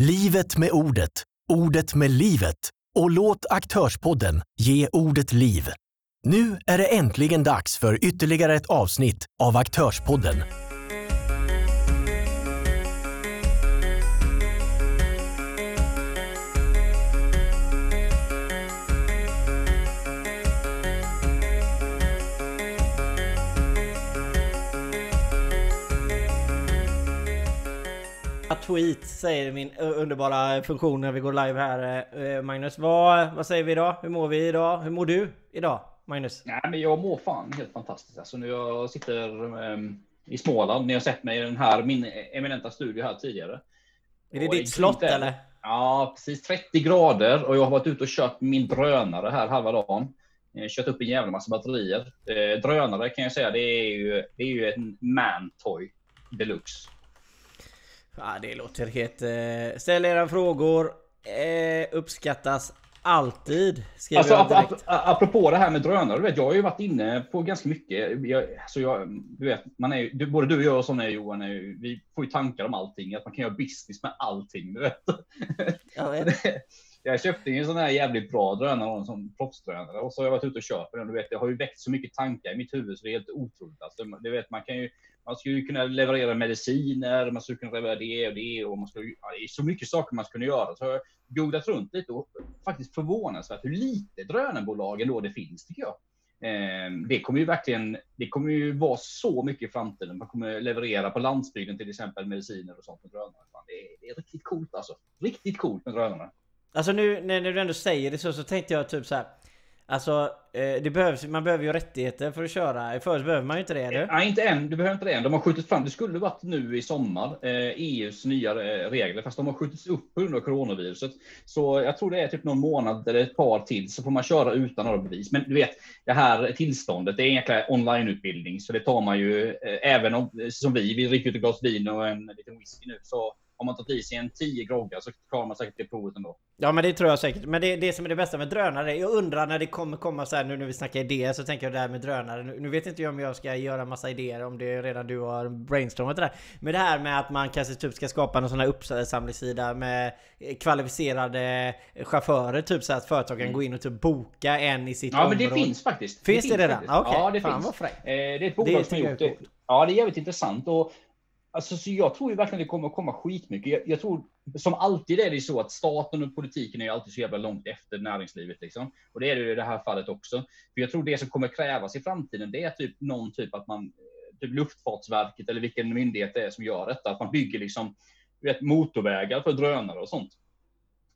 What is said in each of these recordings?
Livet med ordet, ordet med livet och låt Aktörspodden ge ordet liv. Nu är det äntligen dags för ytterligare ett avsnitt av Aktörspodden. Tweet säger min underbara funktion när vi går live här. Eh, Magnus, vad, vad säger vi idag? Hur mår vi idag? Hur mår du idag, Magnus? Nej, men jag mår fan helt fantastiskt. Alltså, nu jag sitter um, i Småland. Ni har sett mig i den här min eminenta studio här tidigare. Är det och ditt slott eller? Ja, precis 30 grader och jag har varit ute och kört min drönare här halva dagen. Kört upp en jävla massa batterier. Eh, drönare kan jag säga, det är ju, det är ju en man-toy deluxe. Ja, det låter helt... Eh, ställ era frågor. Eh, uppskattas alltid. Alltså, ap ap apropå det här med drönare, du vet, jag har ju varit inne på ganska mycket. Jag, alltså jag, du vet, man är, du, både du och jag och sådana Johan, är, vi får ju tankar om allting. Att man kan göra business med allting. Du vet. Jag, vet. jag köpte en sån här jävligt bra drönare, en sån proffsdrönare. Och så har jag varit ute och köpt den. Du vet, det har ju väckt så mycket tankar i mitt huvud så det är helt otroligt. Alltså, du vet, man kan ju man skulle kunna leverera mediciner, man skulle kunna leverera det och det och man skulle, ja, det är så mycket saker man skulle kunna göra. Så jag har googlat runt lite och faktiskt förvånansvärt hur lite drönarbolag ändå det finns tycker jag. Eh, det kommer ju verkligen, det kommer ju vara så mycket i framtiden. Man kommer leverera på landsbygden till exempel mediciner och sånt med drönare. Det är, det är riktigt coolt alltså. Riktigt coolt med drönarna. Alltså nu när du ändå säger det så, så tänkte jag typ så här. Alltså, eh, det behövs, man behöver ju rättigheter för att köra. Förut behöver man ju inte det, Du? Eh, nej, inte än. Du behöver inte det än. De har skjutit fram. Det skulle varit nu i sommar, eh, e EUs nya regler, fast de har skjutits upp på grund av coronaviruset. Så jag tror det är typ någon månad eller ett par till, så får man köra utan några bevis. Men du vet, det här tillståndet, det är egentligen onlineutbildning, så det tar man ju, även om, som vi, vi dricker ut ett glas vin och en liten whisky nu, så om man tagit i sig en 10 groggar så klarar man säkert det provet ändå. Ja men det tror jag säkert. Men det, det som är det bästa med drönare, jag undrar när det kommer komma så här nu när vi snackar idéer så tänker jag det här med drönare. Nu, nu vet inte jag om jag ska göra massa idéer om det redan du har brainstormat det där. Men det här med att man kanske typ ska skapa någon sån här uppsamlingssida med kvalificerade chaufförer. Typ så att företag kan mm. gå in och typ boka en i sitt ja, område. Ja men det finns faktiskt. Finns det, det redan? Faktiskt. Okay. Ja det Fan, finns. Eh, det är ett bolag som har gjort det. Ja det är jävligt intressant. Och Alltså, så jag tror ju verkligen det kommer att komma skitmycket. Jag, jag tror, som alltid är det så att staten och politiken är alltid så jävla långt efter näringslivet. Liksom. Och det är det i det här fallet också. För jag tror det som kommer krävas i framtiden, det är typ någon typ att man, typ Luftfartsverket eller vilken myndighet det är som gör detta, att man bygger liksom, vet, motorvägar för drönare och sånt.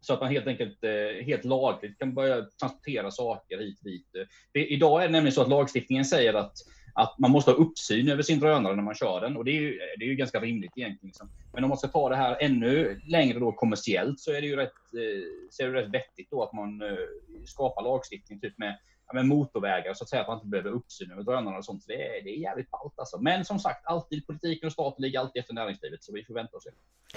Så att man helt enkelt eh, helt lagligt kan börja transportera saker hit och dit. Idag är det nämligen så att lagstiftningen säger att att man måste ha uppsyn över sin drönare när man kör den och det är ju, det är ju ganska rimligt egentligen. Liksom. Men om man ska ta det här ännu längre då kommersiellt så är det ju rätt, eh, så är det rätt vettigt då att man eh, skapar lagstiftning typ med med motorvägar så att säga, att man inte behöver uppsyn över drönarna och sånt. Det är, det är jävligt ballt alltså. Men som sagt, alltid politiken och staten ligger alltid efter näringslivet, så vi får vänta och se.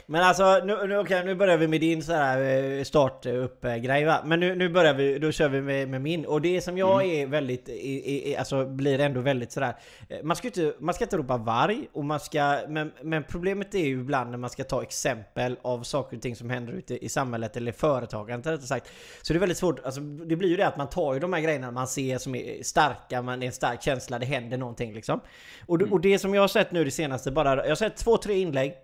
Men alltså, nu, nu, okay, nu börjar vi med din så här eh, start upp grej va? Men nu, nu börjar vi, då kör vi med, med min. Och det som jag mm. är väldigt, är, är, alltså blir ändå väldigt sådär. Eh, man ska inte, man ska inte ropa varg och man ska, men, men problemet är ju ibland när man ska ta exempel av saker och ting som händer ute i samhället eller företagandet rättare sagt. Så det är väldigt svårt, alltså det blir ju det att man tar ju de här grejerna man ser som är starka, man är en stark känsla, det händer någonting liksom. Och, mm. och det som jag har sett nu det senaste, bara, jag har sett två, tre inlägg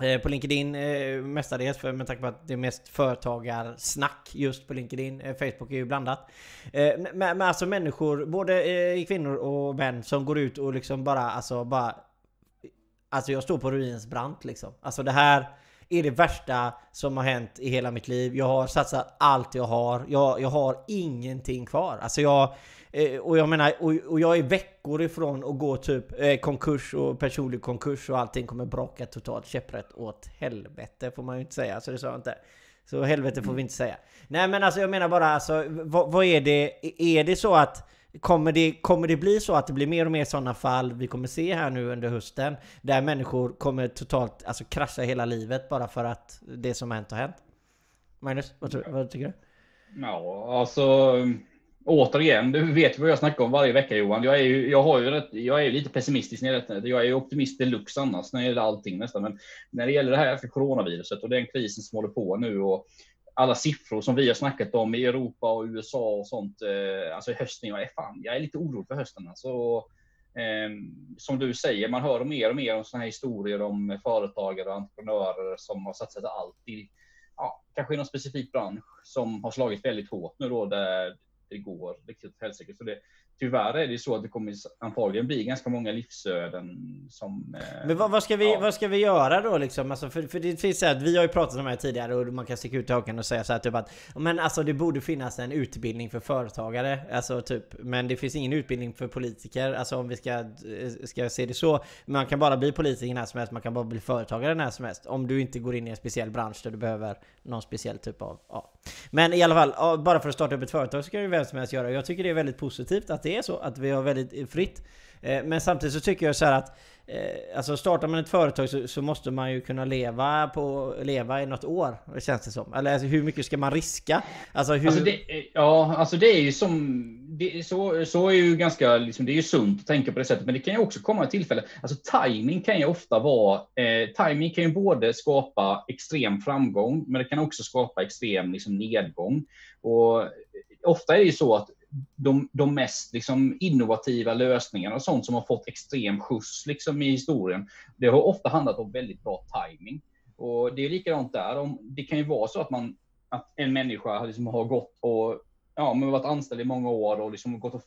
eh, på LinkedIn eh, mestadels för, med tanke på att det är mest företagarsnack just på LinkedIn. Eh, Facebook är ju blandat. Eh, men, men alltså människor, både eh, kvinnor och män som går ut och liksom bara, alltså bara... Alltså jag står på ruins brant liksom. Alltså det här är det värsta som har hänt i hela mitt liv. Jag har satsat allt jag har. Jag, jag har ingenting kvar. Alltså jag... Eh, och jag menar, och, och, jag är veckor ifrån att gå typ eh, konkurs och personlig konkurs och allting kommer braka totalt käpprätt åt helvete får man ju inte säga. Så det sa jag inte. Så helvete får vi inte säga. Nej men alltså jag menar bara alltså, vad, vad är det? Är det så att Kommer det, kommer det bli så att det blir mer och mer sådana fall vi kommer se här nu under hösten? Där människor kommer totalt alltså, krascha hela livet bara för att det som har hänt har hänt? Magnus, vad, tror, vad tycker du? Ja, alltså återigen, du vet vad jag snackar om varje vecka Johan. Jag är ju, jag har ju rätt, jag är lite pessimistisk när det gäller Jag är optimist deluxe annars när det gäller allting nästan. Men när det gäller det här för coronaviruset och den krisen som håller på nu och alla siffror som vi har snackat om i Europa och USA och sånt. Eh, alltså i hösten, jag är fan, jag är lite orolig för hösten. Alltså, eh, som du säger, man hör mer och mer om sådana här historier om företagare och entreprenörer som har satsat allt i, ja, kanske i någon specifik bransch som har slagit väldigt hårt nu då där det går riktigt helsike. Så det, tyvärr är det så att det kommer antagligen bli ganska många livsöden som... Eh, men vad, vad, ska vi, ja. vad ska vi göra då liksom? Alltså för, för det finns så här, vi har ju pratat om det här tidigare och man kan sticka ut hakan och säga så här typ att Men alltså det borde finnas en utbildning för företagare Alltså typ Men det finns ingen utbildning för politiker Alltså om vi ska, eh, ska se det så Man kan bara bli politiker när som helst Man kan bara bli företagare när som helst Om du inte går in i en speciell bransch där du behöver någon speciell typ av ja. Men i alla fall, bara för att starta upp ett företag så kan ju vem som helst göra Jag tycker det är väldigt positivt att det är så, att vi har väldigt fritt. Eh, men samtidigt så tycker jag så att eh, Alltså startar man ett företag så, så, måste man ju kunna leva på leva i något år, känns det som. Eller alltså, hur mycket ska man riska? Alltså, hur... Alltså det, eh, ja, alltså det är ju som... Det, så, så är ju ganska, liksom, det är ju sunt att tänka på det sättet, men det kan ju också komma ett tillfälle. Alltså timing kan ju ofta vara, eh, timing kan ju både skapa extrem framgång, men det kan också skapa extrem liksom, nedgång. Och ofta är det ju så att de, de mest liksom, innovativa lösningarna och sånt som har fått extrem skjuts liksom, i historien. Det har ofta handlat om väldigt bra timing. Och det är likadant där. Om, det kan ju vara så att, man, att en människa liksom har gått och ja, men varit anställd i många år och liksom gått och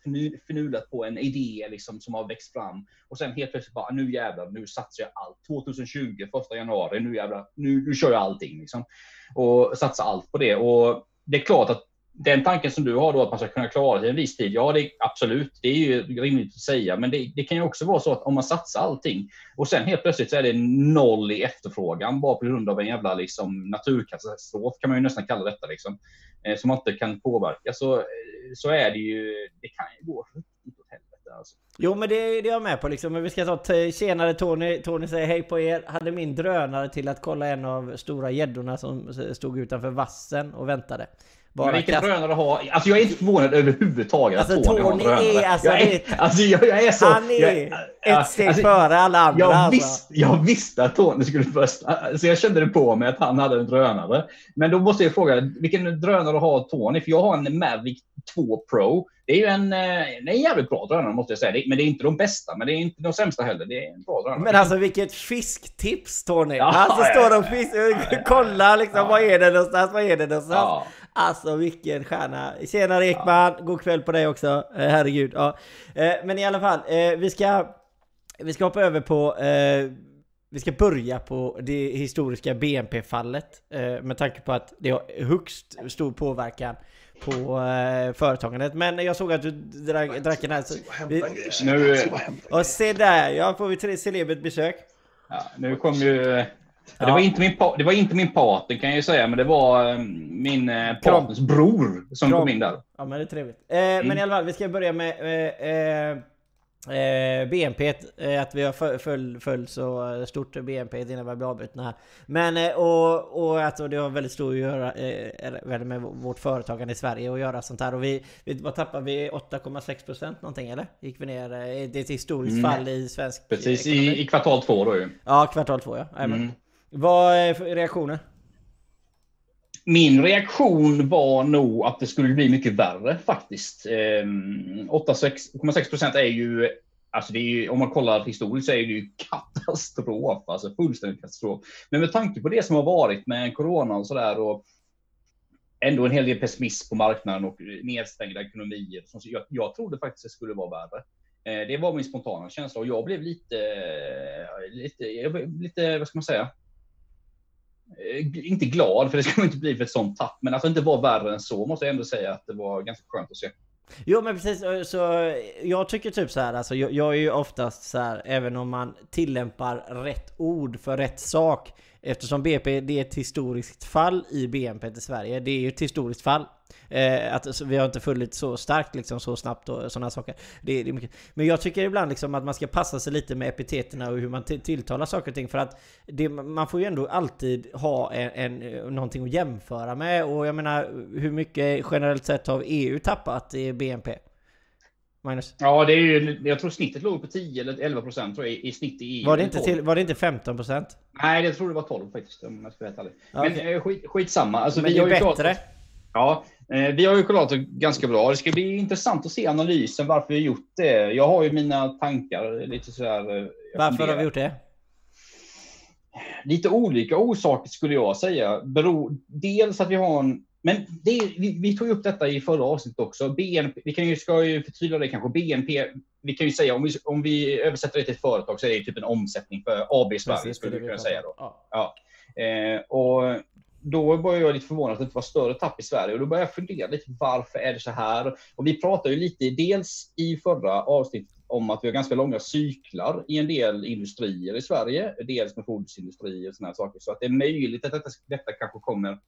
förnulat på en idé liksom, som har växt fram. Och sen helt plötsligt bara, nu jävlar, nu satsar jag allt. 2020, första januari, nu jävlar, nu, nu kör jag allting. Liksom. Och satsar allt på det. Och det är klart att den tanken som du har då att man ska kunna klara sig en viss tid. Ja, det, absolut, det är ju rimligt att säga, men det, det, kan ju också vara så att om man satsar allting och sen helt plötsligt så är det noll i efterfrågan bara på grund av en jävla liksom, naturkatastrof kan man ju nästan kalla detta liksom, eh, som man inte kan påverka så, eh, så är det ju. Det kan ju gå riktigt åt helvete alltså. Jo men det, det är jag med på liksom. Men vi ska ta eh, tjenare Tony. Tony säger hej på er. Hade min drönare till att kolla en av stora gäddorna som eh, stod utanför vassen och väntade. Bara vilken kast... drönare har... Alltså jag är inte förvånad överhuvudtaget alltså, att Tony, Tony har. Är, alltså, jag, är, alltså, jag, jag är så... Han är jag, ett steg alltså, före alla andra. Jag, alltså. visst, jag visste att Tony skulle först... Alltså jag kände det på mig att han hade en drönare. Men då måste jag fråga, vilken drönare har Tony? För jag har en Mavic 2 Pro. Det är ju en, eh, en jävligt bra drönare måste jag säga. Men det är inte de bästa, men det är inte de sämsta heller. Det är en bra drönare. Men alltså vilket fisktips Tony! Ja, alltså ja, står och fisk... Kolla liksom, ja. vad är det någonstans? Vad är det någonstans? Ja. Alltså vilken stjärna! Tjena Ekman! Ja. God kväll på dig också! Eh, herregud. Ja. Eh, men i alla fall, vi ska... Vi ska hoppa över på... Vi ska börja på det historiska BNP-fallet med tanke på att det har högst stor påverkan på eh, företagandet. Men jag såg att du drack, drack en här. Så vi, nu, och se där, ja får vi tre celebert besök. Ja, nu kom ju... Det, var inte min, det var inte min partner kan jag ju säga, men det var eh, min eh, partners bror som Kram. kom in där. Ja men det är trevligt. Eh, mm. Men i alla fall, vi ska börja med eh, eh Eh, BNP, eh, att vi har följt föl så stort BNP innan vi blev avbrutna här. Men eh, och, och att det har väldigt stort att göra eh, med vårt företagande i Sverige och göra sånt här. Och vi, vi vad tappade vi? 8,6% någonting eller? Gick vi ner? Eh, det är ett historiskt mm. fall i svensk Precis, i, i, kvartal två då ju. Ja, kvartal två ja. Mm. Vad är reaktionen? Min reaktion var nog att det skulle bli mycket värre faktiskt. Ehm, 8,6 procent är ju, alltså det är ju, om man kollar historiskt så är det ju katastrof, alltså fullständig katastrof. Men med tanke på det som har varit med corona och sådär och ändå en hel del pessimism på marknaden och nedstängda ekonomier. Så jag, jag trodde faktiskt det skulle vara värre. Eh, det var min spontana känsla och jag blev lite, eh, lite, lite, vad ska man säga? Eh, inte glad, för det ska man inte bli för ett sånt tapp, men att det inte var värre än så måste jag ändå säga att det var ganska skönt att se. Jo men precis, eh, så eh, jag tycker typ så här, alltså jag, jag är ju oftast så här, även om man tillämpar rätt ord för rätt sak Eftersom BP det är ett historiskt fall i BNP i Sverige, det är ju ett historiskt fall Eh, att alltså, vi har inte fullit så starkt liksom så snabbt och sådana saker. Det, det är. Men jag tycker ibland liksom att man ska passa sig lite med epiteterna och hur man tilltalar saker och ting. För att det, man får ju ändå alltid ha en, en, någonting att jämföra med. Och jag menar, hur mycket generellt sett har EU tappat i BNP? Magnus? Ja, det är ju, jag tror snittet låg på 10 eller 11 procent tror jag, i snitt i EU. Var det inte, till, var det inte 15 procent? Nej, jag tror det var 12 faktiskt om jag ska vara helt ärlig. Men okay. skit, skitsamma. Alltså, Men vi det är bättre. Klarat, ja, eh, vi har ju kollat ganska bra. Det ska bli intressant att se analysen varför vi har gjort det. Jag har ju mina tankar lite sådär. Eh, varför har vi gjort det? Lite olika orsaker skulle jag säga. Bero, dels att vi har en men det, vi, vi, tog upp detta i förra avsnittet också. BNP, vi kan ju, ska ju förtydliga det kanske. BNP, vi kan ju säga om vi, om vi översätter det till ett företag så är det typ en omsättning för AB Sverige skulle vi kunna säga då. Ja. ja. Eh, och då började jag lite förvånad att det inte var större tapp i Sverige och då började jag fundera lite varför är det så här? Och vi pratade ju lite dels i förra avsnittet om att vi har ganska långa cyklar i en del industrier i Sverige, dels med fordonsindustri och sådana saker. Så att det är möjligt att detta, detta kanske kommer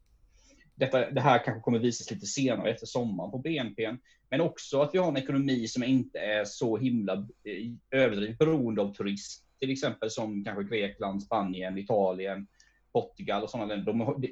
detta, det här kanske kommer visas lite senare efter sommaren på BNP, men också att vi har en ekonomi som inte är så himla eh, överdrivet beroende av turism, till exempel som kanske Grekland, Spanien, Italien, Portugal och sådana länder. De,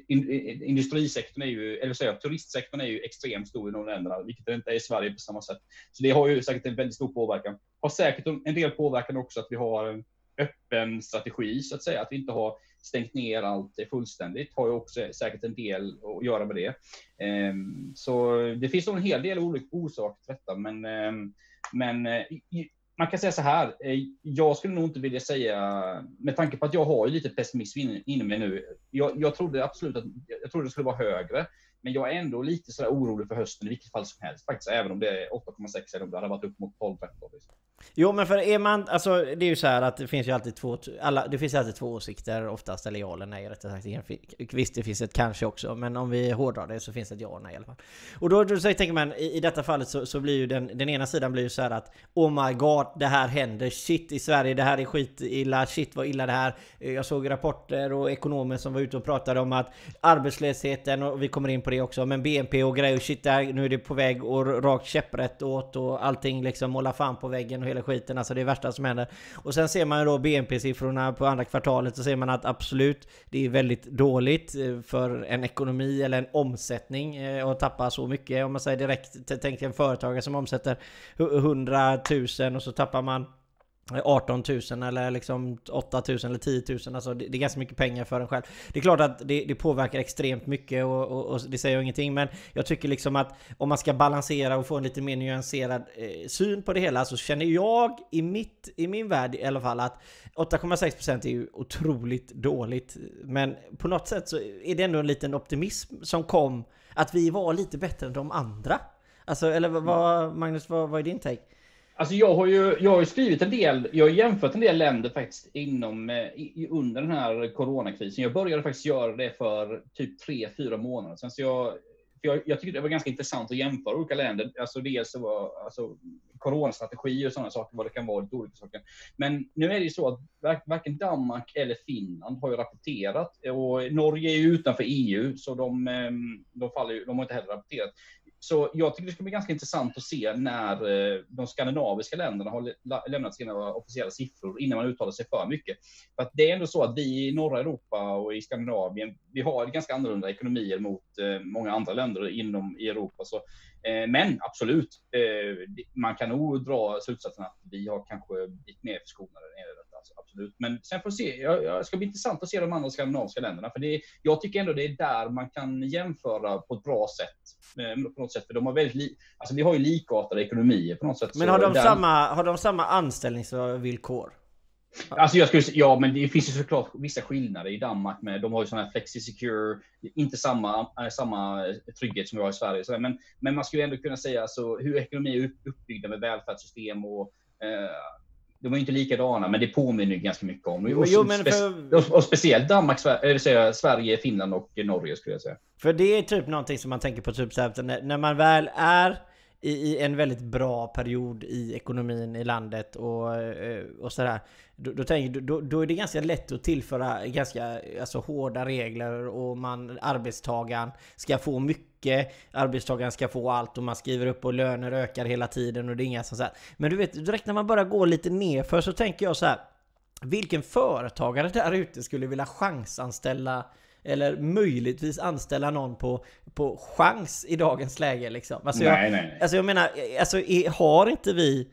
industrisektorn är ju, eller säga, turistsektorn är ju extremt stor i de länderna, vilket det inte är i Sverige på samma sätt. Så det har ju säkert en väldigt stor påverkan. Har säkert en del påverkan också att vi har en öppen strategi så att säga, att vi inte har stängt ner allt fullständigt har ju också säkert en del att göra med det. Ehm, så det finns nog en hel del olika orsaker till detta, men, ehm, men eh, man kan säga så här. Eh, jag skulle nog inte vilja säga, med tanke på att jag har lite pessimism inom mig nu. Jag, jag trodde absolut att jag trodde det skulle vara högre, men jag är ändå lite så orolig för hösten i vilket fall som helst faktiskt, även om det är 8,6 eller om det hade varit upp mot 12-15. Liksom. Jo men för är man, alltså det är ju så här att det finns ju alltid två, alla, det finns alltid två åsikter oftast, eller ja eller nej rättare sagt. Visst det finns ett kanske också, men om vi hårdrar det så finns det ett ja och nej i alla fall. Och då, då så tänker man, i, i detta fallet så, så blir ju den, den ena sidan blir ju så här att Oh my god, det här händer, shit i Sverige, det här är skit illa, shit vad illa det här. Jag såg rapporter och ekonomer som var ute och pratade om att arbetslösheten, och vi kommer in på det också, men BNP och grejer, shit där, nu är det på väg och rakt käpprätt åt och allting liksom målar fan på väggen och hela skiten. Alltså det är värsta som händer. Och sen ser man ju då BNP-siffrorna på andra kvartalet så ser man att absolut, det är väldigt dåligt eh, för en ekonomi eller en omsättning eh, att tappa så mycket. Om man säger direkt, tänk en företagare som omsätter 100 000 och så tappar man 18 000 eller liksom 8 000 eller 10 000. Alltså det, är ganska mycket pengar för en själv. Det är klart att det, det påverkar extremt mycket och, och, och, det säger jag ingenting. Men jag tycker liksom att om man ska balansera och få en lite mer nyanserad eh, syn på det hela så känner jag i, mitt, i min värld i alla fall att 8,6% är ju otroligt dåligt. Men på något sätt så är det ändå en liten optimism som kom att vi var lite bättre än de andra. Alltså, eller vad, Magnus, vad, vad är din take? Alltså jag har ju jag har ju skrivit en del, jag har jämfört en del länder faktiskt inom, eh, i, under den här coronakrisen. Jag började faktiskt göra det för typ tre, fyra månader sedan. Så jag, jag, jag tyckte det var ganska intressant att jämföra olika länder. Alltså dels var alltså, coronastrategier och sådana saker, vad det kan vara, lite olika saker. Men nu är det ju så att varken Danmark eller Finland har ju rapporterat och Norge är ju utanför EU, så de, ehm, de, faller, de har inte heller rapporterat. Så jag tycker det ska bli ganska intressant att se när eh, de skandinaviska länderna har lämnat sina officiella siffror innan man uttalar sig för mycket. För att det är ändå så att vi i norra Europa och i Skandinavien, vi har ganska annorlunda ekonomier mot eh, många andra länder inom i Europa. Så, eh, men absolut, man kan nog dra slutsatsen att vi har kanske blivit mer förskonade alltså, absolut. Men sen får vi se. Jag, jag ska bli intressant att se de andra skandinaviska länderna, för det, jag tycker ändå det är där man kan jämföra på ett bra sätt. Eh, på något sätt, för de har väldigt li, alltså vi har ju likartade ekonomier på något sätt. Men har de, där... samma, har de samma anställningsvillkor? Alltså jag skulle, ja, men det finns ju såklart vissa skillnader i Danmark med. De har ju sådana här flexi-secure, inte samma, äh, samma trygghet som vi har i Sverige. Så, men, men man skulle ändå kunna säga alltså, hur ekonomi är uppbyggda med välfärdssystem och eh, de är inte likadana, men det påminner ganska mycket om. Och, jo, men för... och speciellt Danmark, Sverige, Sverige, Finland och Norge skulle jag säga. För det är typ någonting som man tänker på, typ så här, när man väl är i, i, en väldigt bra period i ekonomin i landet och, eh, och sådär. Då, då, tänker, då, då är det ganska lätt att tillföra ganska alltså, hårda regler och man, arbetstagaren ska få mycket, arbetstagaren ska få allt och man skriver upp och löner ökar hela tiden och det är inga sånt Men du vet, direkt när man bara går lite nerför så tänker jag så här. Vilken företagare där ute skulle vilja chansanställa eller möjligtvis anställa någon på, på chans i dagens läge liksom. Alltså nej, jag, nej, nej. Alltså jag menar, alltså är, har inte vi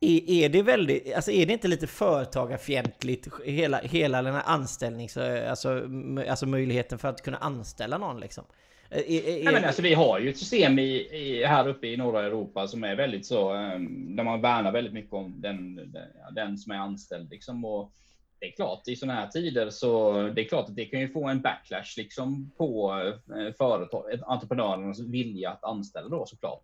är, är, det väldigt, alltså är det inte lite företagarfientligt hela, hela den här anställnings, alltså, alltså möjligheten för att kunna anställa någon liksom? Är, är, Nej, men alltså, vi har ju ett system i, i, här uppe i norra Europa som är väldigt så, um, där man värnar väldigt mycket om den, den, den som är anställd liksom. Och, det är klart, i sådana här tider så det är klart att det kan ju få en backlash liksom på eh, företag, entreprenörernas vilja att anställa då såklart.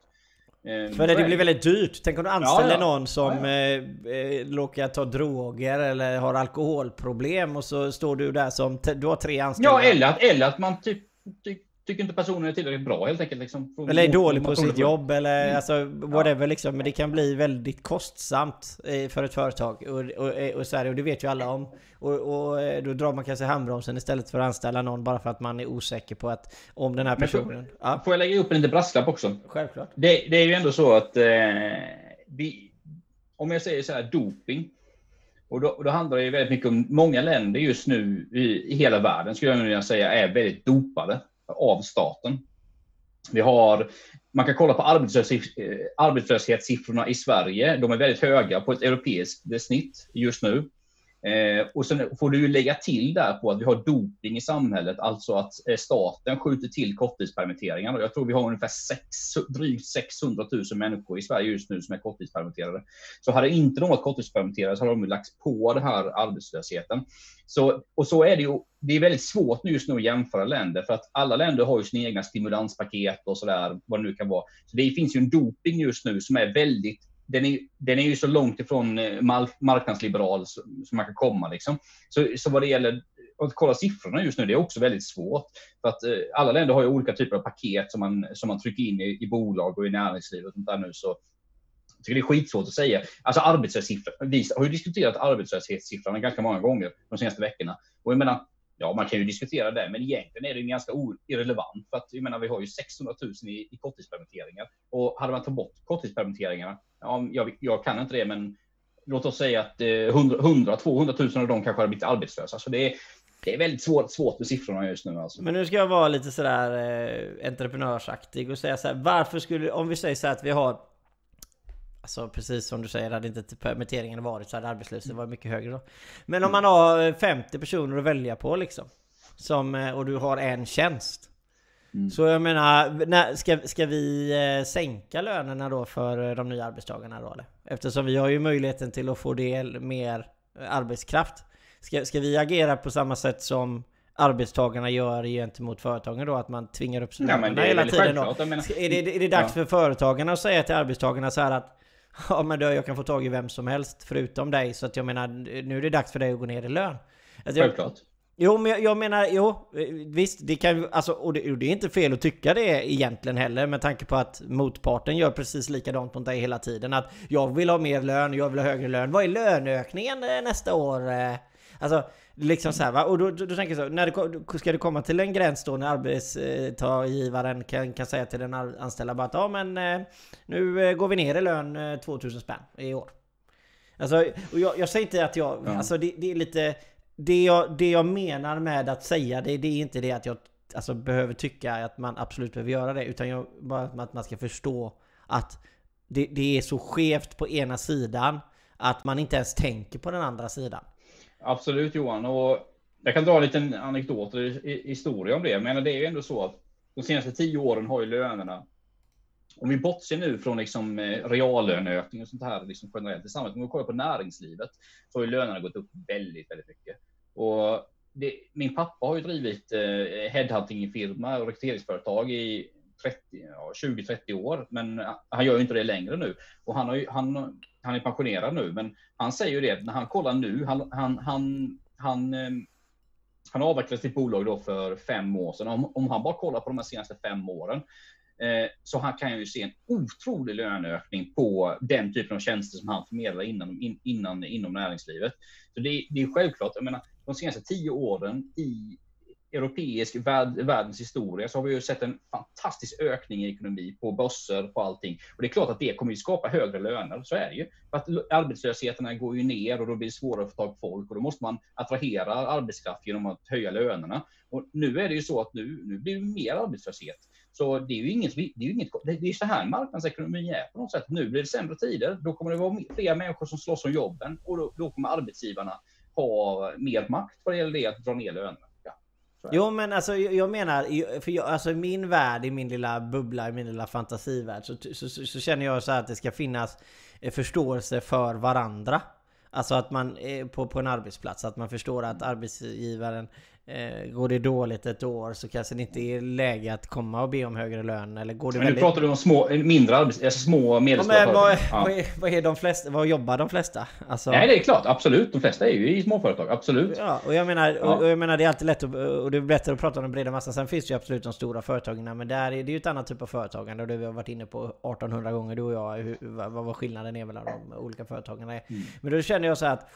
Eh, För det, blir väldigt dyrt. Tänk om du anställer ja, ja. någon som ja, ja. Eh, eh ta droger eller har alkoholproblem och så står du där som, du har tre anställda. Ja, eller att, eller att man typ, typ tycker inte personen är tillräckligt bra helt enkelt. Liksom. Eller är dålig på sitt jobb eller mm. alltså whatever ja. liksom. Men det kan bli väldigt kostsamt eh, för ett företag. Och, och, eh, och, så här, och det vet ju alla om. Och, och eh, då drar man kanske handbromsen istället för att anställa någon bara för att man är osäker på att om den här personen... Får, ja. får jag lägga upp en liten brasklapp också? Självklart. Det, det är ju ändå så att eh, vi, om jag säger så här doping. Och då, då, handlar det ju väldigt mycket om många länder just nu i, i hela världen skulle jag vilja säga är väldigt dopade av staten. Vi har, man kan kolla på eh, arbetslöshetssiffrorna i Sverige. De är väldigt höga på ett europeiskt snitt just nu. Eh, och sen får du lägga till där på att vi har doping i samhället, alltså att eh, staten skjuter till korttidspermitteringar. Jag tror vi har ungefär sex, drygt 600 000 människor i Sverige just nu som är korttidspermitterade. Så hade inte de varit korttidspermitterade så hade de lagts på den här arbetslösheten. Så, och så är det ju, det är väldigt svårt just nu att jämföra länder för att alla länder har ju sina egna stimulanspaket och sådär, vad det nu kan vara. Så det finns ju en doping just nu som är väldigt den är, den är ju så långt ifrån eh, marknadsliberal som man kan komma. Liksom. Så, så vad det gäller att kolla siffrorna just nu, det är också väldigt svårt. För att eh, alla länder har ju olika typer av paket som man, som man trycker in i, i bolag och i näringsliv och sånt där nu. Så jag tycker det är skitsvårt att säga. Alltså arbetslöshetssiffror. Vi har ju diskuterat arbetslöshetssiffrorna ganska många gånger de senaste veckorna. Och jag menar, Ja, man kan ju diskutera det, men egentligen är det ganska irrelevant. För att jag menar, vi har ju 600 000 i, i korttidspermitteringar. Och hade man tagit bort korttidspermitteringarna, ja, jag, jag kan inte det, men låt oss säga att eh, 100-200 000 av dem kanske hade blivit arbetslösa. Så det är, det är väldigt svårt, svårt med siffrorna just nu. Alltså. Men nu ska jag vara lite sådär eh, entreprenörsaktig och säga så här, varför skulle, om vi säger så här att vi har Alltså precis som du säger, hade inte typ permitteringen varit så hade arbetslösheten varit mycket högre då. Men om man har eh, 50 personer att välja på liksom. Som, eh, och du har en tjänst. Mm. Så jag menar, när, ska, ska vi eh, sänka lönerna då för de nya arbetstagarna då eller? Eftersom vi har ju möjligheten till att få del mer arbetskraft. Ska, ska vi agera på samma sätt som arbetstagarna gör gentemot företagen då? Att man tvingar upp lönerna hela tiden då? Menar, är, det, är det dags ja. för företagarna att säga till arbetstagarna så här att Ja men då, jag kan få tag i vem som helst förutom dig. Så att jag menar, nu är det dags för dig att gå ner i lön. Alltså, Självklart. Jo, men jag, jag, menar, jo, visst, det kan alltså, och det, och det är inte fel att tycka det egentligen heller, med tanke på att motparten gör precis likadant mot dig hela tiden. Att jag vill ha mer lön, jag vill ha högre lön. Vad är löneökningen eh, nästa år? Eh? Alltså, Liksom så här, va? Och då, då, då tänker jag så, när det, ska det komma till en gräns då när arbetsgivaren kan, kan säga till den anställda bara att ja men eh, nu eh, går vi ner i lön 2000 eh, spänn i år. Alltså, och jag, jag säger inte att jag, ja. alltså det, det, är lite, det jag, det jag menar med att säga det, det är inte det att jag alltså, behöver tycka att man absolut behöver göra det, utan jag, bara att man ska förstå att det, det är så skevt på ena sidan att man inte ens tänker på den andra sidan. Absolut Johan. Och jag kan dra en liten anekdot eller historia om det. Men det är ju ändå så att de senaste tio åren har ju lönerna, om vi bortser nu från liksom eh, reallöneökning och sånt här liksom generellt i samhället, om vi kollar på näringslivet, så har ju lönerna gått upp väldigt, väldigt mycket. Och det, min pappa har ju drivit eh, headhuntingfirma och rekryteringsföretag i 20-30 år, men han gör ju inte det längre nu. Och han, har ju, han, han är pensionerad nu, men han säger ju det när han kollar nu. Han, han, han, han, eh, han avvecklade sitt bolag då för fem år sedan. Om, om han bara kollar på de här senaste fem åren Eh, så han kan ju se en otrolig löneökning på den typen av tjänster som han förmedlar inom, in, innan, inom näringslivet. Så det, det är självklart, jag menar, de senaste tio åren i europeisk värld, världens historia så har vi ju sett en fantastisk ökning i ekonomi på börser, på allting. Och det är klart att det kommer ju skapa högre löner, så är det ju. För att arbetslösheten går ju ner och då blir det svårare att få tag på folk och då måste man attrahera arbetskraft genom att höja lönerna. Och nu är det ju så att nu, nu blir det mer arbetslöshet. Så det är ju inget, det är ju inget, det är så här marknadsekonomin är på något sätt. Nu blir det sämre tider, då kommer det vara fler människor som slåss om jobben och då, då kommer arbetsgivarna ha mer makt vad det gäller det att dra ner lönerna. Jo men alltså jag menar, för jag, alltså min värld, i min lilla bubbla, i min lilla fantasivärld så, så, så, så känner jag så att det ska finnas eh, förståelse för varandra. Alltså att man på, på en arbetsplats, att man förstår att arbetsgivaren Eh, går det dåligt ett år så kanske det inte är läge att komma och be om högre lön. Eller går det men väldigt... nu pratar du om små, mindre arbets, alltså små medelstora ja, vad, ja. vad, är, vad, är, de flesta, vad jobbar de flesta? Alltså... Nej det är klart, absolut. De flesta är ju i småföretag, absolut. Ja, och jag menar, ja. och jag menar det är alltid lätt att, och det är lättare att prata om den breda massan. Sen finns det ju absolut de stora företagen, men där är det ju ett annat typ av företagande. Och det vi har varit inne på 1800 gånger du och jag, hur, vad, vad skillnaden är mellan de olika företagen. Mm. Men då känner jag så att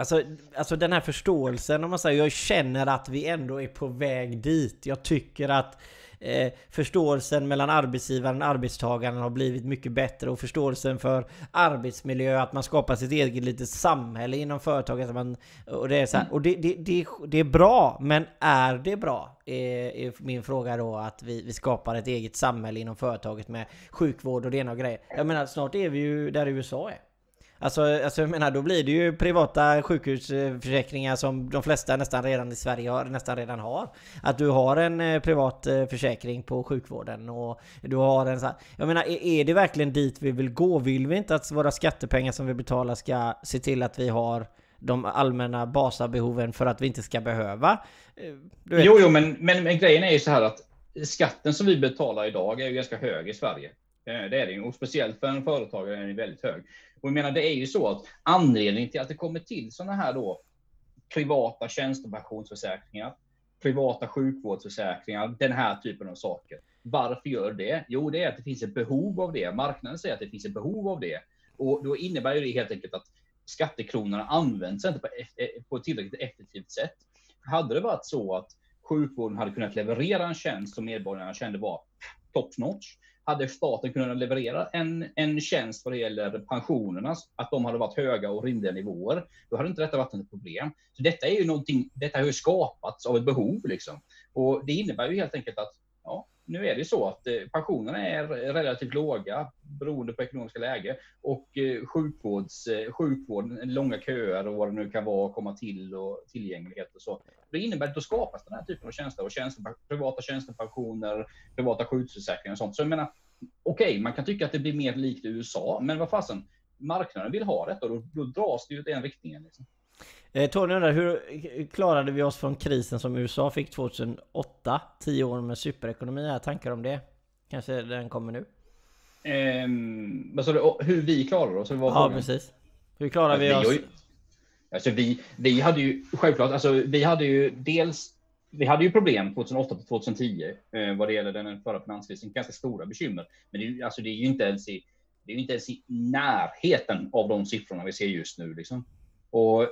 Alltså, alltså den här förståelsen, om man säger, jag känner att vi ändå är på väg dit. Jag tycker att eh, förståelsen mellan arbetsgivaren och arbetstagaren har blivit mycket bättre och förståelsen för arbetsmiljö, att man skapar sitt eget litet samhälle inom företaget. Man, och det, är så här, och det, det, det, det, är bra, men är det bra? Är, är min fråga då att vi, vi skapar ett eget samhälle inom företaget med sjukvård och det ena och grejer. Jag menar snart är vi ju där USA är. Alltså, alltså jag menar, då blir det ju privata sjukhusförsäkringar som de flesta nästan redan i Sverige har, nästan redan har. Att du har en eh, privat eh, försäkring på sjukvården och du har en så här, Jag menar, är det verkligen dit vi vill gå? Vill vi inte att våra skattepengar som vi betalar ska se till att vi har de allmänna basabehoven för att vi inte ska behöva? Eh, jo, jo, men, men, men grejen är ju så här att skatten som vi betalar idag är ju ganska hög i Sverige. Det är det ju, och speciellt för en företagare är den väldigt hög. Och jag menar, det är ju så att anledningen till att det kommer till sådana här då privata tjänstepensionsförsäkringar, privata sjukvårdsförsäkringar, den här typen av saker. Varför gör det? Jo, det är att det finns ett behov av det. Marknaden säger att det finns ett behov av det. Och då innebär det helt enkelt att skattekronorna används inte på, eh, på ett tillräckligt effektivt sätt. Hade det varit så att sjukvården hade kunnat leverera en tjänst som medborgarna kände var top notch, hade staten kunnat leverera en, en tjänst vad det gäller pensionerna, att de hade varit höga och rimliga nivåer, då hade inte detta varit ett problem. Så detta är ju någonting, detta har ju skapats av ett behov liksom. Och det innebär ju helt enkelt att ja, nu är det så att eh, pensionerna är relativt låga beroende på ekonomiska läge och eh, sjukvårds, eh, sjukvården, långa köer och vad det nu kan vara, komma till och tillgänglighet och så. Det innebär att då skapas den här typen av tjänster och tjänster, privata tjänstepensioner, privata sjukförsäkringar och sånt. Så jag menar, okej, okay, man kan tycka att det blir mer likt USA, men vad fasen, marknaden vill ha detta och då, då dras det ju i den riktningen. Liksom. Eh, Tony undrar, hur klarade vi oss från krisen som USA fick 2008? 10 år med superekonomi, jag tankar om det? Kanske den kommer nu? Um, vad du, hur vi klarar oss? Var ja, precis. Hur klarar vi, alltså, vi oss? alltså vi, vi hade ju självklart, alltså vi hade ju dels vi hade ju problem 2008 till 2010 eh, vad det gäller den förra finanskrisen, ganska stora bekymmer. Men det, alltså, det är ju inte ens i, det är inte ens i närheten av de siffrorna vi ser just nu. Liksom. Och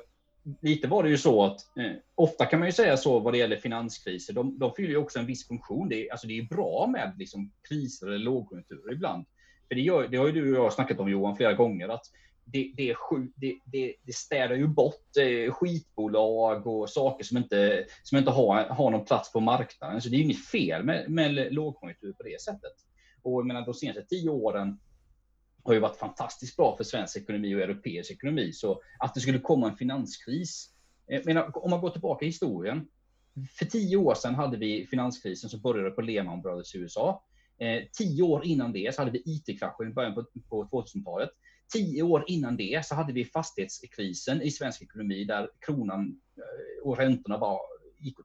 lite var det ju så att eh, ofta kan man ju säga så vad det gäller finanskriser. De, de fyller ju också en viss funktion. Det är, alltså det är bra med liksom, kriser eller lågkonjunkturer ibland. För det, gör, det har ju du och jag snackat om Johan flera gånger. att det, det, det, det, det städar ju bort eh, skitbolag och saker som inte, som inte har, har någon plats på marknaden. Så det är inget fel med, med lågkonjunktur på det sättet. Och jag menar, de senaste tio åren har ju varit fantastiskt bra för svensk ekonomi och europeisk ekonomi. Så att det skulle komma en finanskris. Eh, menar, om man går tillbaka i historien. För tio år sedan hade vi finanskrisen som började på Lehman Brothers i USA. Eh, tio år innan det så hade vi IT-kraschen i början på, på 2000-talet. Tio år innan det så hade vi fastighetskrisen i svensk ekonomi där kronan eh, och räntorna var, gick eh,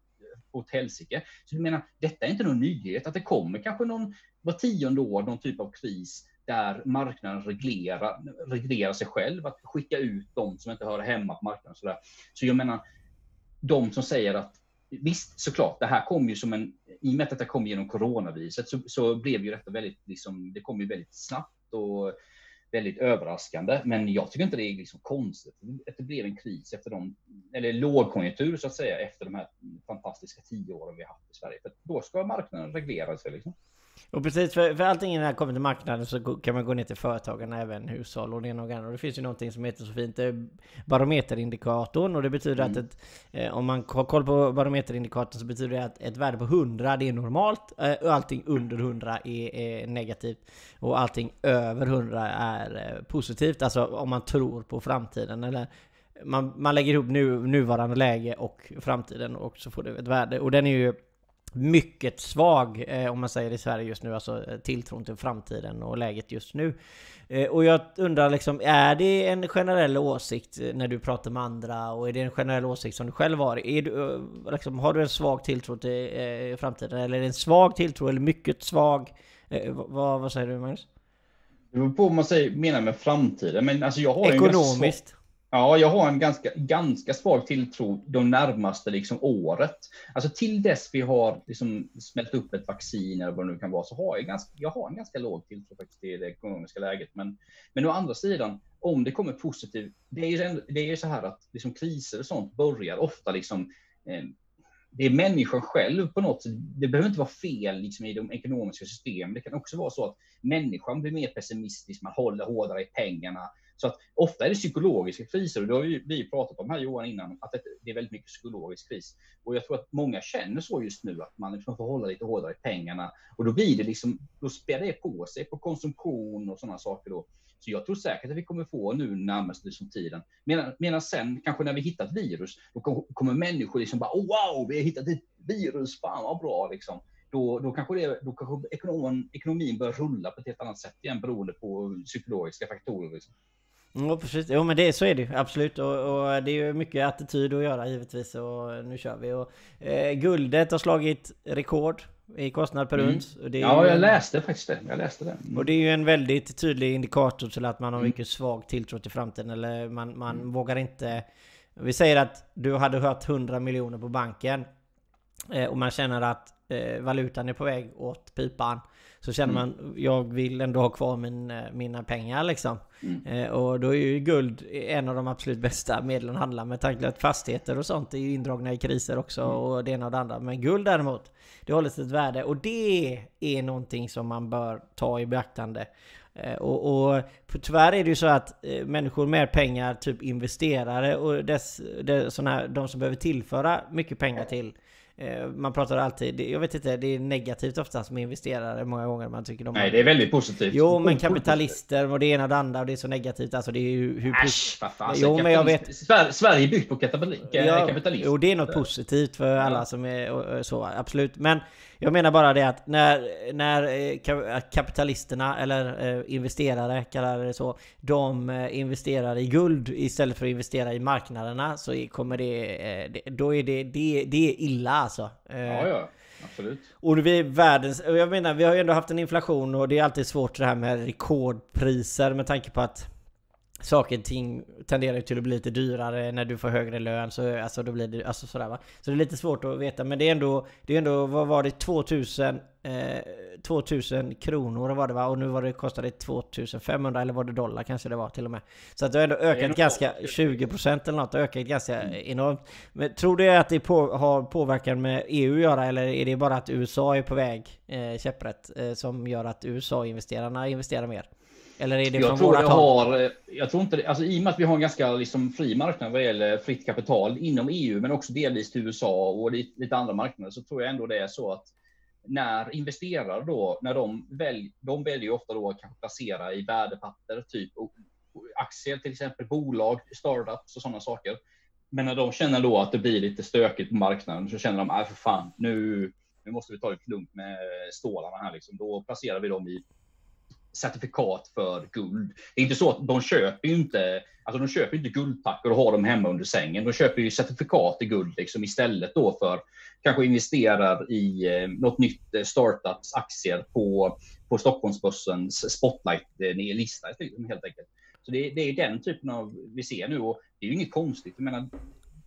åt helsike. Så du menar, detta är inte någon nyhet att det kommer kanske någon var tionde år någon typ av kris där marknaden reglerar, reglerar sig själv, att skicka ut de som inte hör hemma på marknaden. Så, där. så jag menar, de som säger att visst, såklart, det här kom ju som en, i och med att det kom genom coronaviruset så, så blev ju detta väldigt, liksom, det kom ju väldigt snabbt och väldigt överraskande. Men jag tycker inte det är liksom konstigt att det blev en kris efter de, eller lågkonjunktur så att säga, efter de här fantastiska tio åren vi har haft i Sverige. För då ska marknaden reglera sig liksom. Och precis, för, för allting när det kommer till marknaden så kan man gå ner till företagen, även hushåll och det ena och det Och det finns ju någonting som heter så fint eh, barometerindikatorn och det betyder mm. att ett, eh, om man har koll på barometerindikatorn så betyder det att ett värde på 100 det är normalt eh, och allting under 100 är, är, negativt och allting över 100 är eh, positivt. Alltså om man tror på framtiden eller man, man lägger ihop nu, nuvarande läge och framtiden och så får det ett värde. Och den är ju mycket svag, eh, om man säger i Sverige just nu, alltså eh, tilltron till framtiden och läget just nu. Eh, och jag undrar liksom, är det en generell åsikt eh, när du pratar med andra och är det en generell åsikt som du själv har? Är du, eh, liksom, har du en svag tilltro till eh, framtiden? Eller är det en svag tilltro eller mycket svag? vad, vad säger du Magnus? Det beror på vad man säger, menar med framtiden. Men alltså jag har Ekonomiskt? Ja, jag har en ganska, ganska svag tilltro de närmaste liksom, året. Alltså till dess vi har liksom, smält upp ett vaccin eller vad det nu kan vara, så har jag, ganska, jag har en ganska låg tilltro faktiskt till det ekonomiska läget. Men, men å andra sidan, om det kommer positivt, det är ju, det är så här att liksom, kriser och sånt börjar ofta liksom, eh, det är människan själv på något sätt. Det behöver inte vara fel liksom, i de ekonomiska systemen. Det kan också vara så att människan blir mer pessimistisk, man håller hårdare i pengarna, så att ofta är det psykologiska kriser och det har vi, vi pratat om här Johan innan, att det, är väldigt mycket psykologisk kris. Och jag tror att många känner så just nu, att man liksom får hålla lite hårdare i pengarna. Och då blir det liksom, då spelar det på sig på konsumtion och sådana saker då. Så jag tror säkert att vi kommer få nu närmaste liksom tiden. Medan, medan sen, kanske när vi hittat virus, då kommer människor liksom bara, oh, wow, vi har hittat ett virus, fan vad bra liksom då, då kanske, det, då kanske ekonomin, ekonomin börjar rulla på ett helt annat sätt igen beroende på psykologiska faktorer. Liksom. Ja precis, jo men det, så är det ju absolut och, och, det är ju mycket attityd att göra givetvis och nu kör vi och eh, Guldet har slagit rekord i kostnad per mm. uns. ja, jag läste faktiskt det. Jag läste det. Mm. Och det är ju en väldigt tydlig indikator till att man har mm. mycket svag tilltro till framtiden eller man, man mm. vågar inte... Vi säger att du hade hört 100 miljoner på banken eh, och man känner att eh, valutan är på väg åt pipan. Så känner mm. man, jag vill ändå ha kvar min, eh, mina pengar liksom. Mm. Eh, och då är ju guld en av de absolut bästa medlen att handla med tanke på att fastigheter och sånt är ju indragna i kriser också mm. och det ena och det andra. Men guld däremot, det håller sitt värde och det är någonting som man bör ta i beaktande. Eh, och, och tyvärr är det ju så att eh, människor med pengar, typ investerare och dess, dess, såna här, de som behöver tillföra mycket pengar till man pratar alltid, jag vet inte, det är negativt oftast med investerare många gånger. Man tycker de Nej, det är väldigt positivt. Jo, men kapitalister och det ena och det andra och det är så negativt. Alltså det är ju hur... Äsch, vad fan. Jo, men jag vet... Sverige är byggt på kapitalism. Ja, jo, det är något positivt för alla som är så, absolut. Men jag menar bara det att när, när eh, kapitalisterna, eller eh, investerare kallar det så, de eh, investerar i guld istället för att investera i marknaderna så kommer det, då är det, det, det är illa alltså. Ja, ja. Absolut. Och vi är världens, jag menar vi har ju ändå haft en inflation och det är alltid svårt det här med rekordpriser med tanke på att saker och ting tenderar till att bli lite dyrare när du får högre lön. Så, alltså, då blir det, alltså, sådär, va? så det är lite svårt att veta. Men det är ändå, det är ändå vad var det, 2000, eh, 2000 kronor var det va? Och nu var det, kostade det 2500 eller var det dollar kanske det var till och med. Så att det har ändå ökat ganska, 20% eller något, ökat ganska mm. enormt. Men tror du att det på, har påverkan med EU att göra eller är det bara att USA är på väg eh, käpprätt eh, som gör att USA-investerarna investerar mer? Eller är det jag från tror det har, eh, Jag tror inte det, alltså i och med att vi har en ganska liksom fri marknad vad gäller fritt kapital inom EU, men också delvis till USA och lite andra marknader, så tror jag ändå det är så att när investerare då, när de, välj, de väljer ofta då att kanske placera i värdepapper, typ aktier till exempel, bolag, startups och sådana saker. Men när de känner då att det blir lite stökigt på marknaden så känner de, nej för fan, nu, nu måste vi ta det lugnt med stålarna här liksom. Då placerar vi dem i certifikat för guld. Det är inte så att de köper ju inte, alltså de köper inte guldtackor och har dem hemma under sängen. De köper ju certifikat i guld liksom istället då för kanske investerar i eh, något nytt eh, startups aktier på, på Stockholmsbörsens spotlight-lista helt enkelt. Så det, det, är den typen av vi ser nu och det är ju inget konstigt. Jag menar,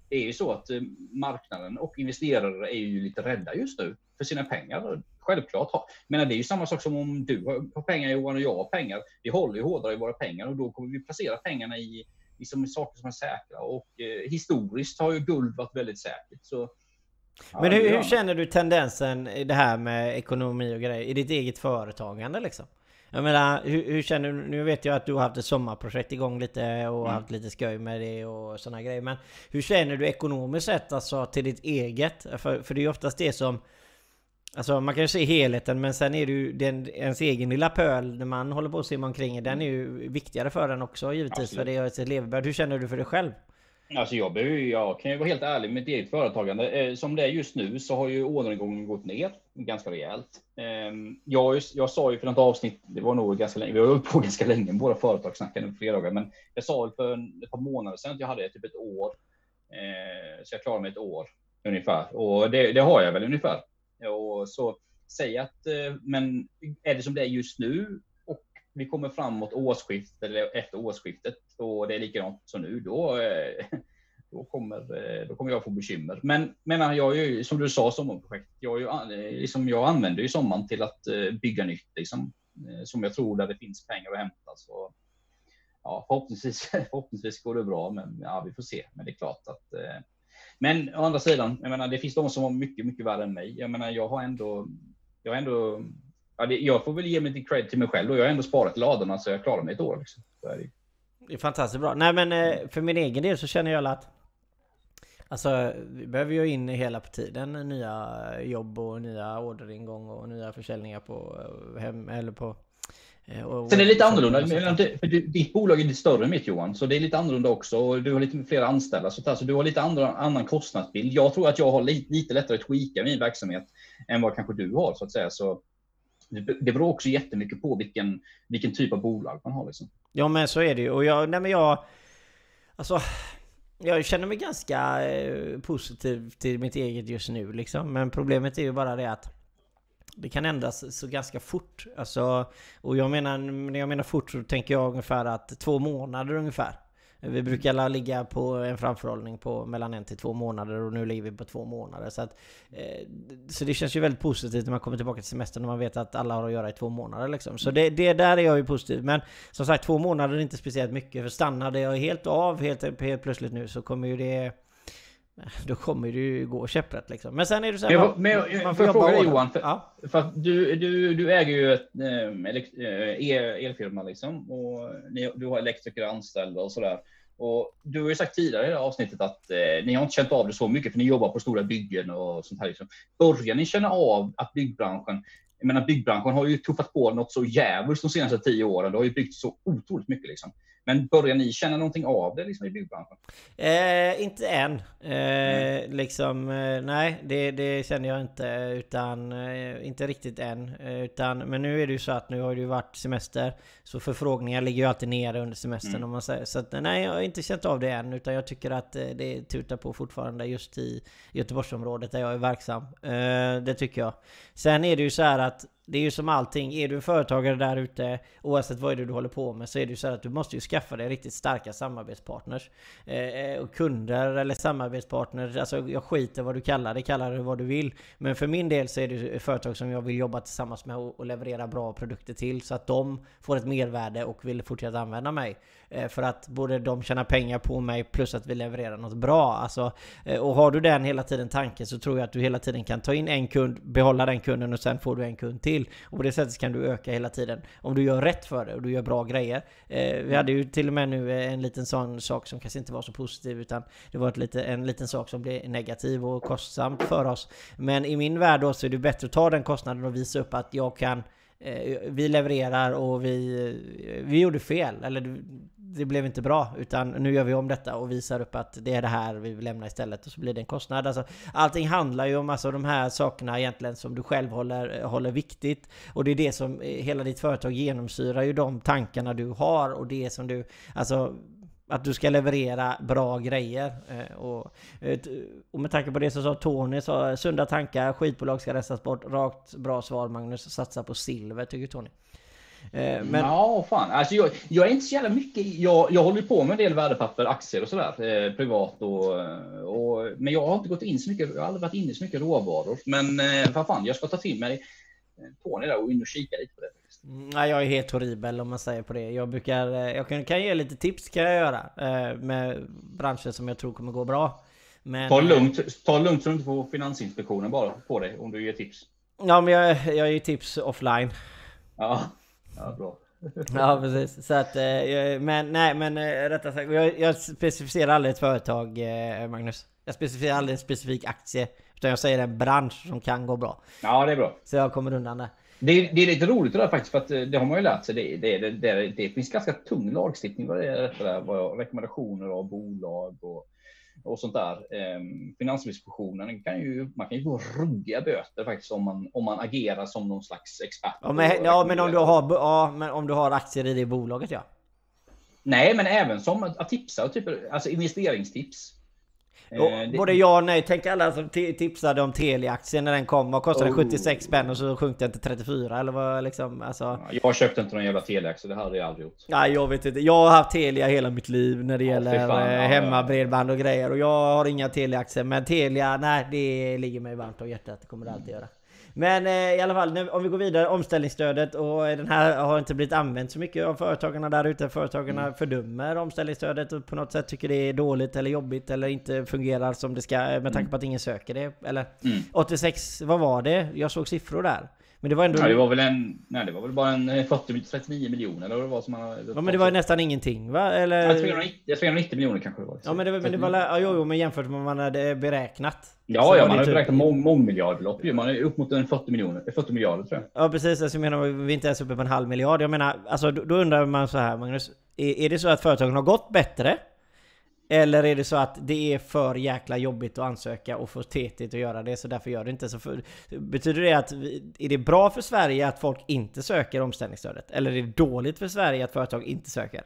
det är ju så att eh, marknaden och investerare är ju lite rädda just nu för sina pengar. Självklart. Men det är ju samma sak som om du har pengar Johan och jag har pengar. Vi håller ju hårdare i våra pengar och då kommer vi placera pengarna i, i som saker som är säkra. Och eh, historiskt har ju guld varit väldigt säkert. Så, ja, Men hur, hur, känner du tendensen i det här med ekonomi och grejer i ditt eget företagande liksom? Jag menar, hur, hur, känner du? Nu vet jag att du har haft ett sommarprojekt igång lite och mm. haft lite skoj med det och sådana grejer. Men hur känner du ekonomiskt sett alltså till ditt eget? För, för det är ju oftast det som Alltså man kan ju se helheten men sen är det ju den, ens egen lilla pöl när man håller på att simma omkring Den är ju viktigare för en också givetvis Absolut. för det är ett levebröd. Hur känner du för dig själv? Alltså jag, behöver, jag kan ju vara helt ärlig med mitt eget företagande. Eh, som det är just nu så har ju orderingången gått ner ganska rejält. Ehm, jag, jag sa ju för något avsnitt, det var nog ganska länge, vi har hållit på ganska länge våra företagssnackande på fredagar, men jag sa för ett par månader sedan att jag hade typ ett år. Eh, så jag klarade mig ett år ungefär och det, det har jag väl ungefär. Och så säg att, eh, men är det som det är just nu och vi kommer framåt årsskiftet eller efter årsskiftet och det är likadant som nu, då, eh, då, kommer, eh, då kommer jag få bekymmer. Men menar jag ju, som du sa, sommarprojekt, jag, ju, liksom, jag använder ju sommaren till att bygga nytt, liksom, som jag tror där det finns pengar att hämta. Så, ja, förhoppningsvis, förhoppningsvis går det bra, men ja, vi får se. Men det är klart att men å andra sidan, jag menar, det finns de som har mycket, mycket värre än mig. Jag menar, jag har ändå, jag har ändå, ja, det, jag får väl ge mig lite cred till mig själv och jag har ändå sparat i ladorna så jag klarar mig ett år. Liksom. Så är det. det är fantastiskt bra. Nej men eh, för min egen del så känner jag att Alltså vi behöver ju in hela tiden nya jobb och nya orderingång och nya försäljningar på eh, hem eller på och, Sen är det lite annorlunda. För ditt bolag är lite större än mitt Johan, så det är lite annorlunda också. Och du har lite fler anställda, så alltså, du har lite andra, annan kostnadsbild. Jag tror att jag har lite, lite lättare att tweaka min verksamhet än vad kanske du har så att säga. Så det, det beror också jättemycket på vilken, vilken typ av bolag man har. Liksom. Ja, men så är det ju. Och jag, nej men jag, alltså, jag känner mig ganska eh, positiv till mitt eget just nu liksom. Men problemet är ju bara det att det kan ändras så ganska fort. Alltså, och jag menar, när jag menar fort så tänker jag ungefär att två månader ungefär. Vi brukar ligga på en framförhållning på mellan en till två månader och nu ligger vi på två månader. Så, att, eh, så det känns ju väldigt positivt när man kommer tillbaka till semestern och man vet att alla har att göra i två månader. Liksom. Så det, det där är jag ju positiv. Men som sagt, två månader är inte speciellt mycket. För stannade jag helt av helt, helt plötsligt nu så kommer ju det då kommer det ju gå käpprätt liksom. Men sen är det så här, men, men, man, man får fråga dig Johan, för, ja. för att du, du, du äger ju ett äh, elfirma liksom och ni, du har elektriker anställda och sådär. Och du har ju sagt tidigare i det här avsnittet att eh, ni har inte känt av det så mycket för ni jobbar på stora byggen och sånt här. Liksom. Börjar ni känna av att byggbranschen jag menar byggbranschen har ju tuffat på något så jävligt de senaste tio åren. Det har ju byggts så otroligt mycket liksom. Men börjar ni känna någonting av det liksom i byggbranschen? Eh, inte än. Eh, mm. Liksom, eh, nej, det, det, känner jag inte. Utan, eh, inte riktigt än. Eh, utan, men nu är det ju så att nu har det ju varit semester. Så förfrågningar ligger ju alltid nere under semestern mm. om man säger. Så att, nej, jag har inte känt av det än. Utan jag tycker att eh, det tutar på fortfarande just i Göteborgsområdet där jag är verksam. det tycker jag. Sen är det ju så här att det är ju som allting, är du företagare där ute Oavsett vad det är du håller på med så är det ju så att du måste ju skaffa dig riktigt starka samarbetspartners. Eh, eh Och kunder eller samarbetspartners Alltså jag skiter vad du kallar det, kallar det vad du vill. Men för min del så är det företag som jag vill jobba tillsammans med och leverera bra produkter till Så att de får ett mervärde och vill fortsätta använda mig. Eh, för att både de tjänar pengar på mig plus att vi levererar något bra Alltså eh, Och har du den hela tiden tanken så tror jag att du hela tiden kan ta in en kund Behålla den kunden och sen får du en kund till. Och på det sättet kan du öka hela tiden. Om du gör rätt för det och du gör bra grejer. Eh, vi hade ju till och med nu en liten sån sak som kanske inte var så positiv utan det var ett lite, en liten sak som blev negativ och kostsamt för oss. Men i min värld då så är det bättre att ta den kostnaden och visa upp att jag kan Eh, vi levererar och vi, eh, vi gjorde fel. Eller det blev inte bra. Utan nu gör vi om detta och visar upp att det är det här vi vill lämna istället. Och så blir det en kostnad. Alltså, allting handlar ju om alltså, de här sakerna egentligen som du själv håller, eh, håller viktigt. Och det är det som hela ditt företag genomsyrar ju de tankarna du har. Och det som du... Alltså att du ska leverera bra grejer. Eh, och, eh, och med tanke på det så sa Tony, så eh, sunda tankar, skitbolag ska rensas bort. Rakt bra svar Magnus, satsa på silver tycker Tony. Men... Ja, fan. Alltså jag, jag, är inte så jävla mycket. Jag, jag håller på med en del värdepapper, aktier och sådär, eh, privat och, och, men jag har inte gått in så mycket. Jag har aldrig varit inne så mycket råvaror. Men eh, vad fan, jag ska ta till mig Tony där och in och kika lite på det. Nej, jag är helt horribel om man säger på det. Jag brukar, jag kan, kan ge lite tips kan jag göra med branscher som jag tror kommer gå bra. Men, ta lugnt, ta lugnt så du inte får Finansinspektionen bara på dig om du ger tips. Ja, men jag, jag ger tips offline. Ja. Ja, bra. ja precis. Så att, eh, men nej men eh, rättare sagt, jag, jag specificerar aldrig ett företag eh, Magnus. Jag specificerar aldrig en specifik aktie. Utan jag säger en bransch som kan gå bra. Ja det är bra. Så jag kommer undan där. Det är, det är lite roligt det där faktiskt, för att det har man ju lärt sig. Det, det, det, det, finns ganska tung lagstiftning vad det är där, rekommendationer av bolag och och sånt där. Eh, Finansinspektionen kan ju, man kan ju få ruggiga böter faktiskt om man, om man agerar som någon slags expert. Ja men, ja, men om du har, ja, men om du har aktier i det bolaget ja. Nej, men även som att tipsa, typ, alltså investeringstips. Och eh, både ja och nej. Tänk alla som tipsade om Telia-aktien när den kom. Vad kostade oh. 76 spänn och så sjönk den till 34 eller vad liksom. Alltså... Jag köpte inte någon jävla Telia-aktie. Det hade jag aldrig gjort. Nej, jag vet inte. Jag har haft Telia hela mitt liv när det gäller fan, eh, ja, hemmabredband och grejer. Och jag har inga Telia-aktier. Men Telia, nej, det ligger mig varmt om hjärtat. Det kommer det alltid göra. Men eh, i alla fall, nu, om vi går vidare, omställningsstödet och den här har inte blivit använt så mycket av företagarna där ute. Företagarna mm. fördömer omställningsstödet och på något sätt tycker det är dåligt eller jobbigt eller inte fungerar som det ska med tanke mm. på att ingen söker det. Eller mm. 86, vad var det? Jag såg siffror där. Men det var ändå... Ja, det var väl en... Nej, det var väl bara en 40, 39 miljoner eller vad det var som man... Ja, men det var nästan ingenting va? Eller... Ja, 390, 390 miljoner kanske det var. Ja, men det var... Men det var ja, jo, jo, men jämfört med vad man hade beräknat. Ja, ja, man har typ... beräknat mång, mångmiljardbelopp Man är upp mot en 40 miljoner, 40 miljarder tror jag. Ja, precis. Alltså, jag menar, vi är inte ens uppe på en halv miljard. Jag menar, alltså då, då undrar man så här Magnus. Är, är det så att företagen har gått bättre? Eller är det så att det är för jäkla jobbigt att ansöka och för tetigt att göra det så därför gör det inte? Så för, betyder det att är det bra för Sverige att folk inte söker omställningsstödet? Eller är det dåligt för Sverige att företag inte söker?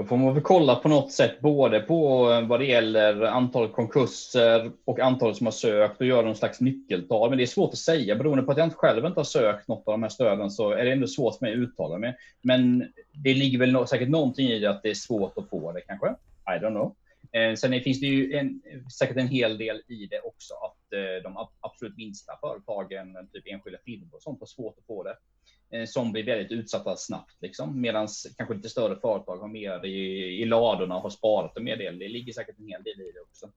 Då får man väl kolla på något sätt både på eh, vad det gäller antal konkurser och antalet som har sökt och göra någon slags nyckeltal. Men det är svårt att säga beroende på att jag inte själv inte har sökt något av de här stöden så är det ändå svårt för mig att uttala mig. Men det ligger väl säkert någonting i det att det är svårt att få det kanske. I don't know. Eh, sen finns det ju en, säkert en hel del i det också att eh, de absolut minsta företagen, typ enskilda firmor och sånt, har svårt att få det. Eh, som blir väldigt utsatta snabbt, liksom. medan kanske lite större företag har mer i, i ladorna och har sparat en mer del. Det ligger säkert en hel del i det också.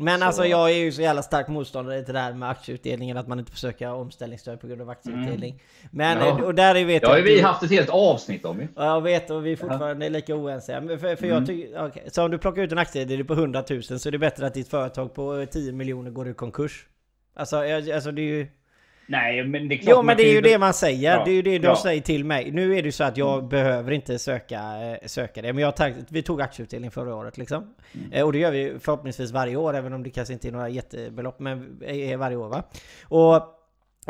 Men så... alltså jag är ju så jävla stark motståndare till det här med aktieutdelningen, att man inte får söka omställningsstöd på grund av aktieutdelning. Mm. Men, ja. och där vet jag... Ja, vi haft ett helt avsnitt om ju. Ja, jag vet och vi är fortfarande ja. lika oense. För, för mm. jag tycker, okay. Så om du plockar ut en aktie på 100 000 så är det bättre att ditt företag på 10 miljoner går i konkurs. Alltså, alltså det är ju... Nej, men det är klart Jo, men det är ju det man säger. Ja, det är ju det de ja. säger till mig. Nu är det ju så att jag mm. behöver inte söka, eh, söka det. Men jag tagit, vi tog aktieutdelning förra året liksom. Mm. Eh, och det gör vi förhoppningsvis varje år, även om det kanske inte är några jättebelopp, men är varje år va. Och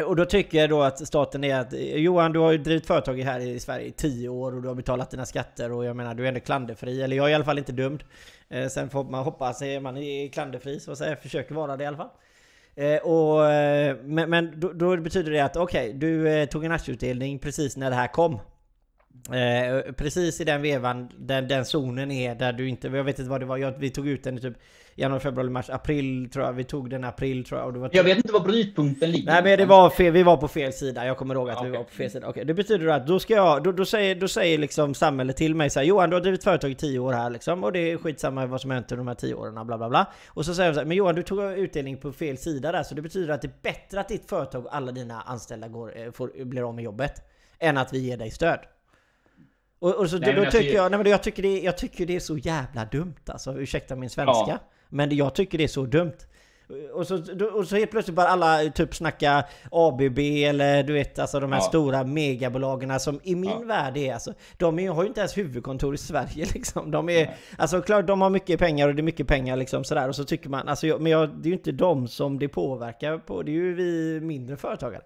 och då tycker jag då att staten är att Johan, du har ju drivit företag här i Sverige i 10 år och du har betalat dina skatter och jag menar du är ändå klanderfri. Eller jag är i alla fall inte dömd. Eh, sen får man hoppas att man är klanderfri så att säga, försöker vara det i alla fall. Eh, och, eh, men men då, då, betyder det att okej, okay, du eh, tog en aktieutdelning precis när det här kom. Eh, precis i den vevan, den, den zonen är där du inte, jag vet inte vad det var, jag, vi tog ut den i typ januari, februari, mars, april tror jag. Vi tog den april tror jag. Och det var jag vet inte var brytpunkten ligger. Nej men det var fel, vi var på fel sida. Jag kommer ihåg att okay. vi var på fel sida. Okay, det betyder att då ska jag, då, då, säger, då säger liksom samhället till mig så här, Johan du har drivit företag i 10 år här liksom. Och det är skitsamma vad som hänt under de här 10 åren, bla bla bla. Och så säger de så här, men Johan du tog utdelning på fel sida där. Så det betyder att det är bättre att ditt företag och alla dina anställda går, eh, får, blir av med jobbet. Än att vi ger dig stöd. Och, och så, nej, då, då tycker jag, nej, men jag, tycker det, jag tycker det är så jävla dumt alltså, ursäkta min svenska. Ja. Men jag tycker det är så dumt. Och så, och så helt plötsligt bara alla typ snacka ABB eller du vet alltså de här ja. stora megabolagen som i min ja. värld är alltså De är, har ju inte ens huvudkontor i Sverige liksom. De är, alltså klart de har mycket pengar och det är mycket pengar liksom sådär och så tycker man alltså men jag, det är ju inte de som det påverkar på. Det är ju vi mindre företagare.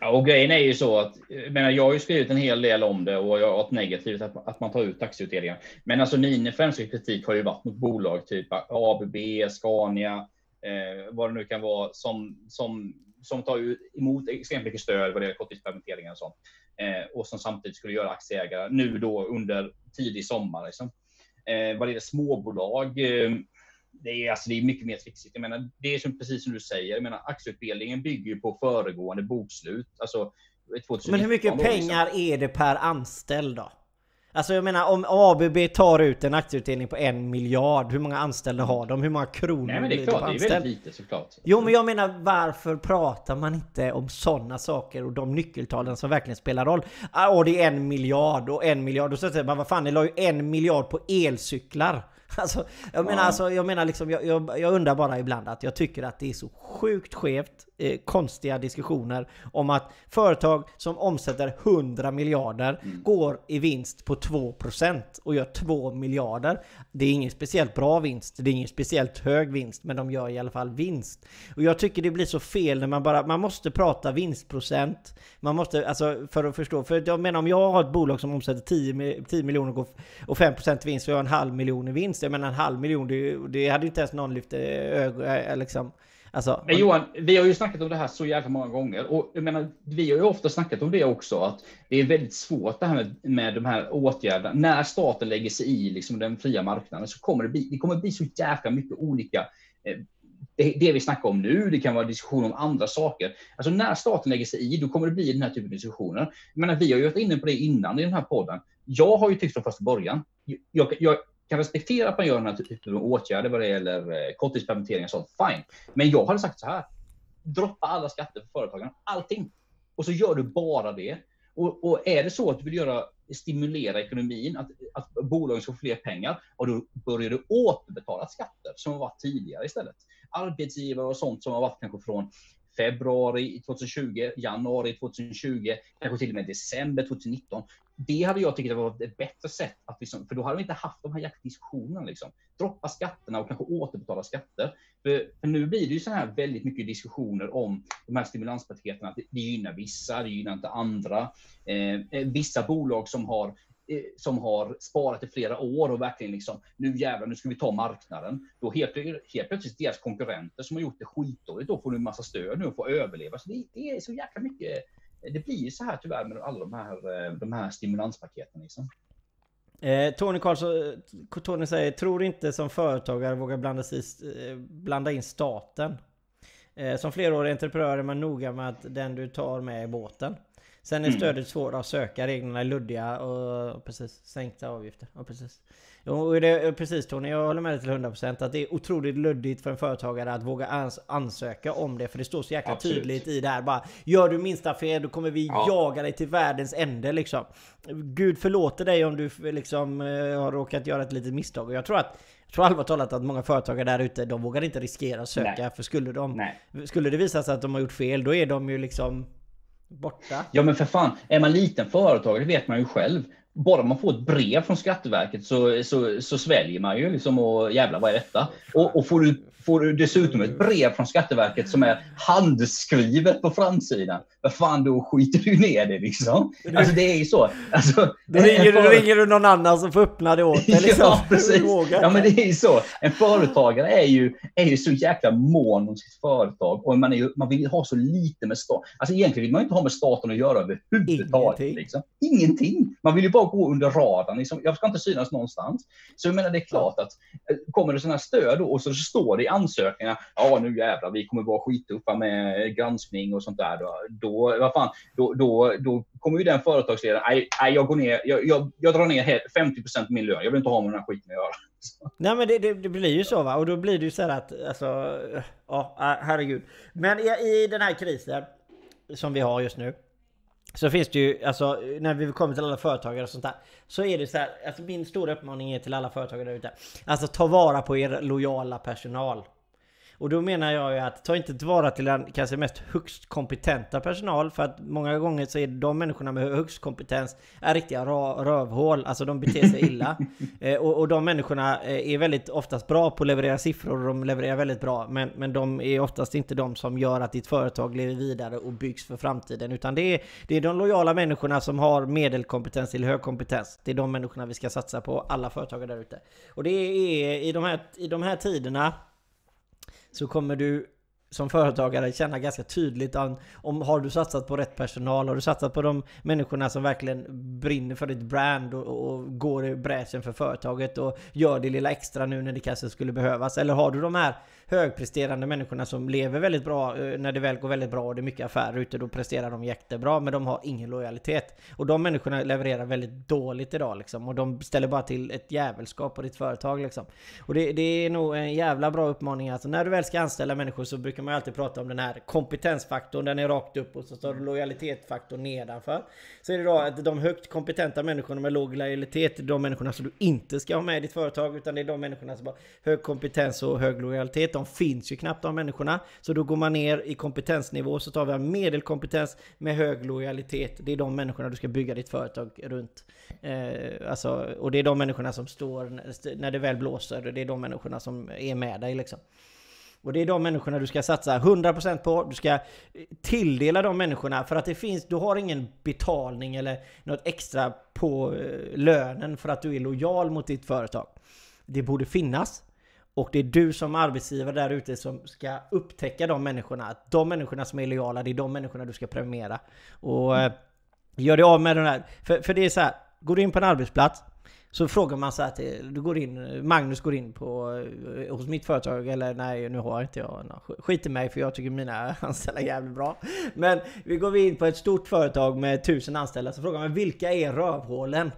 Ja, och grejen är ju så att jag, menar, jag har ju skrivit en hel del om det och jag har varit negativt att, att man tar ut aktieutdelningar. Men alltså min främsta kritik har ju varit mot bolag typ ABB, Scania, eh, vad det nu kan vara som, som som tar emot extremt mycket stöd vad det gäller korttidspermitteringar och sånt. Eh, och som samtidigt skulle göra aktieägare nu då under tidig sommar. Liksom. Eh, vad det gäller småbolag, eh, det är, alltså, det är mycket mer trixigt. Jag menar, det är som, precis som du säger, jag menar, aktieutdelningen bygger ju på föregående bokslut. Alltså, Men hur mycket pengar liksom. är det per anställd då? Alltså jag menar om ABB tar ut en aktieutdelning på en miljard, hur många anställda har de? Hur många kronor Nej men det är klart, det är väldigt lite såklart. Jo men jag menar varför pratar man inte om sådana saker och de nyckeltalen som verkligen spelar roll? Ah, och det är en miljard och en miljard. Och så säger man vad fan, ni la ju en miljard på elcyklar. Alltså, jag menar, alltså, jag menar liksom, jag, jag, jag, undrar bara ibland att jag tycker att det är så sjukt skevt, eh, konstiga diskussioner om att företag som omsätter 100 miljarder mm. går i vinst på 2% och gör 2 miljarder. Det är ingen speciellt bra vinst, det är ingen speciellt hög vinst, men de gör i alla fall vinst. Och jag tycker det blir så fel när man bara, man måste prata vinstprocent, man måste, alltså för att förstå, för jag menar om jag har ett bolag som omsätter 10, 10 miljoner och 5% vinst så jag har en halv miljon i vinst, jag menar en halv miljon, det, det hade inte ens någon lyft ögonen liksom. Alltså, Men Johan, vi har ju snackat om det här så jävla många gånger och jag menar, vi har ju ofta snackat om det också, att det är väldigt svårt det här med, med de här åtgärderna. När staten lägger sig i liksom, den fria marknaden så kommer det bli, det kommer bli så jäkla mycket olika eh, det, det, vi snackar om nu, det kan vara diskussion om andra saker. Alltså när staten lägger sig i, då kommer det bli den här typen av diskussioner. Jag menar, vi har ju varit inne på det innan i den här podden. Jag har ju tyckt från första början, jag, jag, kan respektera att man gör den här typen av åtgärder vad det gäller korttidspermitteringar. korttidspermittering och sånt, fine. Men jag hade sagt så här. Droppa alla skatter för företagen, allting. Och så gör du bara det. Och, och är det så att du vill göra, stimulera ekonomin, att, att bolagen ska få fler pengar, och då börjar du återbetala skatter som har varit tidigare istället. Arbetsgivare och sånt som har varit kanske från februari 2020, januari 2020, kanske till och med december 2019 det hade jag tyckt var ett bättre sätt, att liksom, för då hade vi inte haft de här jaktdiskussionerna. Liksom. Droppa skatterna och kanske återbetala skatter. För, för nu blir det ju så här väldigt mycket diskussioner om de här stimulanspaketen, att det, gynnar vissa, det gynnar inte andra. Eh, eh, vissa bolag som har eh, som har sparat i flera år och verkligen liksom, nu jävlar, nu ska vi ta marknaden. Då helt, helt plötsligt deras konkurrenter som har gjort det skitdåligt, då får nu en massa stöd nu och får överleva. Så det, det är så jäkla mycket det blir ju så här tyvärr med alla de här, eh, de här stimulanspaketen. Liksom. Eh, Tony Karlsson, Tony säger, tror inte som företagare vågar blanda, sig, eh, blanda in staten. Eh, som flerårig entreprenör är man noga med att den du tar med i båten. Sen är mm. stödet svårt att söka, reglerna är luddiga och precis, sänkta avgifter. Ja, precis. Jo, det, precis Tony, jag håller med dig till 100% att det är otroligt luddigt för en företagare att våga ans ansöka om det. För det står så jäkla Absolut. tydligt i det här bara Gör du minsta fel då kommer vi ja. jaga dig till världens ände liksom. Gud förlåter dig om du liksom eh, har råkat göra ett litet misstag. Och jag tror att jag tror allvarligt talat att många företagare där ute, de vågar inte riskera att söka. Nej. För skulle, de, Nej. skulle det visa sig att de har gjort fel, då är de ju liksom borta. Ja men för fan, är man liten företagare vet man ju själv bara man får ett brev från Skatteverket så, så, så sväljer man ju liksom och jävlar vad är detta? Och, och får du får du dessutom ett brev från Skatteverket som är handskrivet på framsidan. Vad fan, då skiter du ner det liksom. Alltså det är ju så. Alltså, då, ringer, för... ringer du någon annan som får öppna det åt dig liksom. Ja, precis. Ja, men det är ju så. En företagare är ju, är ju så jäkla mån om sitt företag och man, är ju, man vill ha så lite med staten. Alltså egentligen vill man inte ha med staten att göra överhuvudtaget. Ingenting. Liksom. Ingenting. Man vill ju bara gå under radarn. Liksom. Jag ska inte synas någonstans. Så jag menar, det är klart att eh, kommer det sådana här stöd och så står det i ansökningarna, ja nu jävlar, vi kommer vara skittuffa med granskning och sånt där. Då, då, vad fan, då, då, då kommer ju den företagsledaren, nej, jag går ner, jag, jag, jag drar ner 50 på min lön, jag vill inte ha med den här skiten att göra. Nej men det, det, det, blir ju så va, och då blir det ju så här att, alltså, ja herregud. Men i, i den här krisen som vi har just nu, så finns det ju, alltså när vi kommer till alla företagare och sånt där. Så är det så här, alltså min stora uppmaning är till alla företagare där ute. Alltså ta vara på er lojala personal. Och då menar jag ju att ta inte tillvara till den kanske mest högst kompetenta personal för att många gånger så är de människorna med högst kompetens är riktiga rövhål, alltså de beter sig illa. eh, och, och, de människorna eh, är väldigt oftast bra på att leverera siffror och de levererar väldigt bra men, men de är oftast inte de som gör att ditt företag lever vidare och byggs för framtiden utan det är, det är de lojala människorna som har medelkompetens till hög kompetens. Det är de människorna vi ska satsa på, alla företagare där ute. Och det är i de här, i de här tiderna så kommer du som företagare känna ganska tydligt om, om har du satsat på rätt personal? Har du satsat på de människorna som verkligen brinner för ditt brand och, och går i bräschen för företaget och gör det lilla extra nu när det kanske skulle behövas? Eller har du de här högpresterande människorna som lever väldigt bra eh, när det väl går väldigt bra och det är mycket affärer ute, då presterar de jättebra men de har ingen lojalitet. Och de människorna levererar väldigt dåligt idag liksom och de ställer bara till ett jävelskap på ditt företag liksom. Och det, det är nog en jävla bra uppmaning alltså. När du väl ska anställa människor så brukar man alltid prata om den här kompetensfaktorn, den är rakt upp och så står det lojalitetsfaktorn nedanför. Så är det då att de högt kompetenta människorna med låg lojalitet, är de människorna som du inte ska ha med i ditt företag, utan det är de människorna som har hög kompetens och hög lojalitet de finns ju knappt de människorna. Så då går man ner i kompetensnivå så tar vi en medelkompetens med hög lojalitet. Det är de människorna du ska bygga ditt företag runt. Eh, alltså, och det är de människorna som står när det väl blåser. Det är de människorna som är med dig liksom. Och det är de människorna du ska satsa 100% på. Du ska tilldela de människorna för att det finns, du har ingen betalning eller något extra på eh, lönen för att du är lojal mot ditt företag. Det borde finnas. Och det är du som arbetsgivare där ute som ska upptäcka de människorna. de människorna som är lojala, det är de människorna du ska premiera. Och mm. gör dig av med den här. För, för det är så här, går du in på en arbetsplats så frågar man så här till, du går in, Magnus går in på, eh, hos mitt företag, eller nej nu har inte jag, skit i mig för jag tycker mina anställda är jävligt bra. Men vi går in på ett stort företag med tusen anställda så frågar man vilka är rövhålen?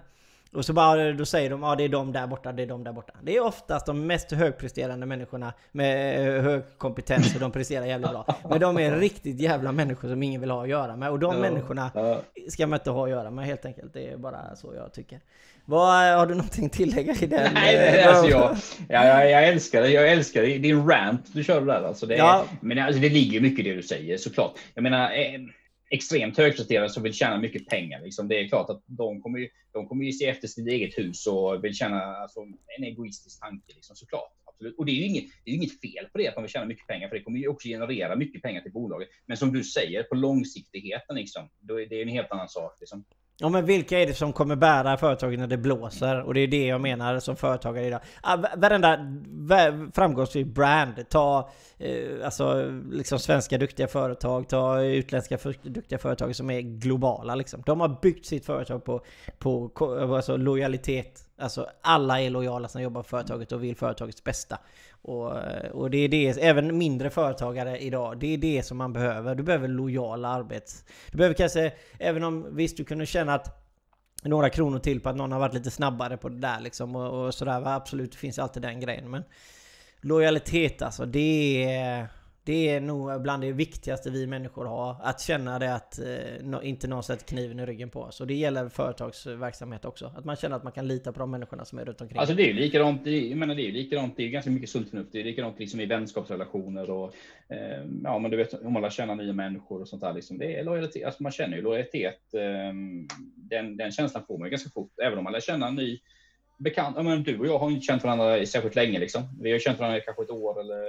Och så bara, då säger de ja det är de där borta, det är de där borta. Det är oftast de mest högpresterande människorna med eh, hög kompetens och de presterar jävligt bra. Men de är riktigt jävla människor som ingen vill ha att göra med. Och de ja, människorna ja. ska man inte ha att göra med helt enkelt. Det är bara så jag tycker. Vad, har du någonting att tillägga i den? Nej, nej alltså jag, jag, jag, älskar det. Jag älskar det. Din rant du kör där. Alltså det, ja. Men alltså det ligger mycket i det du säger såklart. Jag menar, eh, extremt högpresterande som vill tjäna mycket pengar. Liksom. Det är klart att de kommer, ju, de kommer ju se efter sitt eget hus och vill tjäna alltså, en egoistisk tanke liksom, såklart. Absolut. Och det är ju inget, det är inget fel på det att man vill tjäna mycket pengar, för det kommer ju också generera mycket pengar till bolaget. Men som du säger, på långsiktigheten, liksom, då är det en helt annan sak. Liksom. Ja men vilka är det som kommer bära företaget när det blåser? Och det är det jag menar som företagare idag. Ah, Varenda framgångsrik brand, ta eh, alltså liksom svenska duktiga företag, ta utländska duktiga företag som är globala liksom. De har byggt sitt företag på, på alltså, lojalitet. Alltså alla är lojala som jobbar på företaget och vill företagets bästa. Och, och det är det, även mindre företagare idag, det är det som man behöver. Du behöver lojala arbets... Du behöver kanske, även om visst du kunde känna att några kronor till på att någon har varit lite snabbare på det där liksom och, och sådär. Absolut, det finns alltid den grejen. Men lojalitet alltså, det är... Det är nog bland det viktigaste vi människor har. Att känna det att eh, inte någon sätter kniven i ryggen på oss. Och det gäller företagsverksamhet också. Att man känner att man kan lita på de människorna som är runt omkring. Alltså det är ju likadant. Jag menar det är likadant. Det är ganska mycket sunt förnuft. Det är likadant liksom i vänskapsrelationer och eh, ja, men du vet om man lär känna nya människor och sånt där. Liksom. Det är lojalitet. Alltså man känner ju lojalitet. Eh, den, den känslan får man ju ganska fort. Även om man lär känna en ny bekant. Ja, men du och jag har inte känt varandra särskilt länge liksom. Vi har känt varandra kanske ett år eller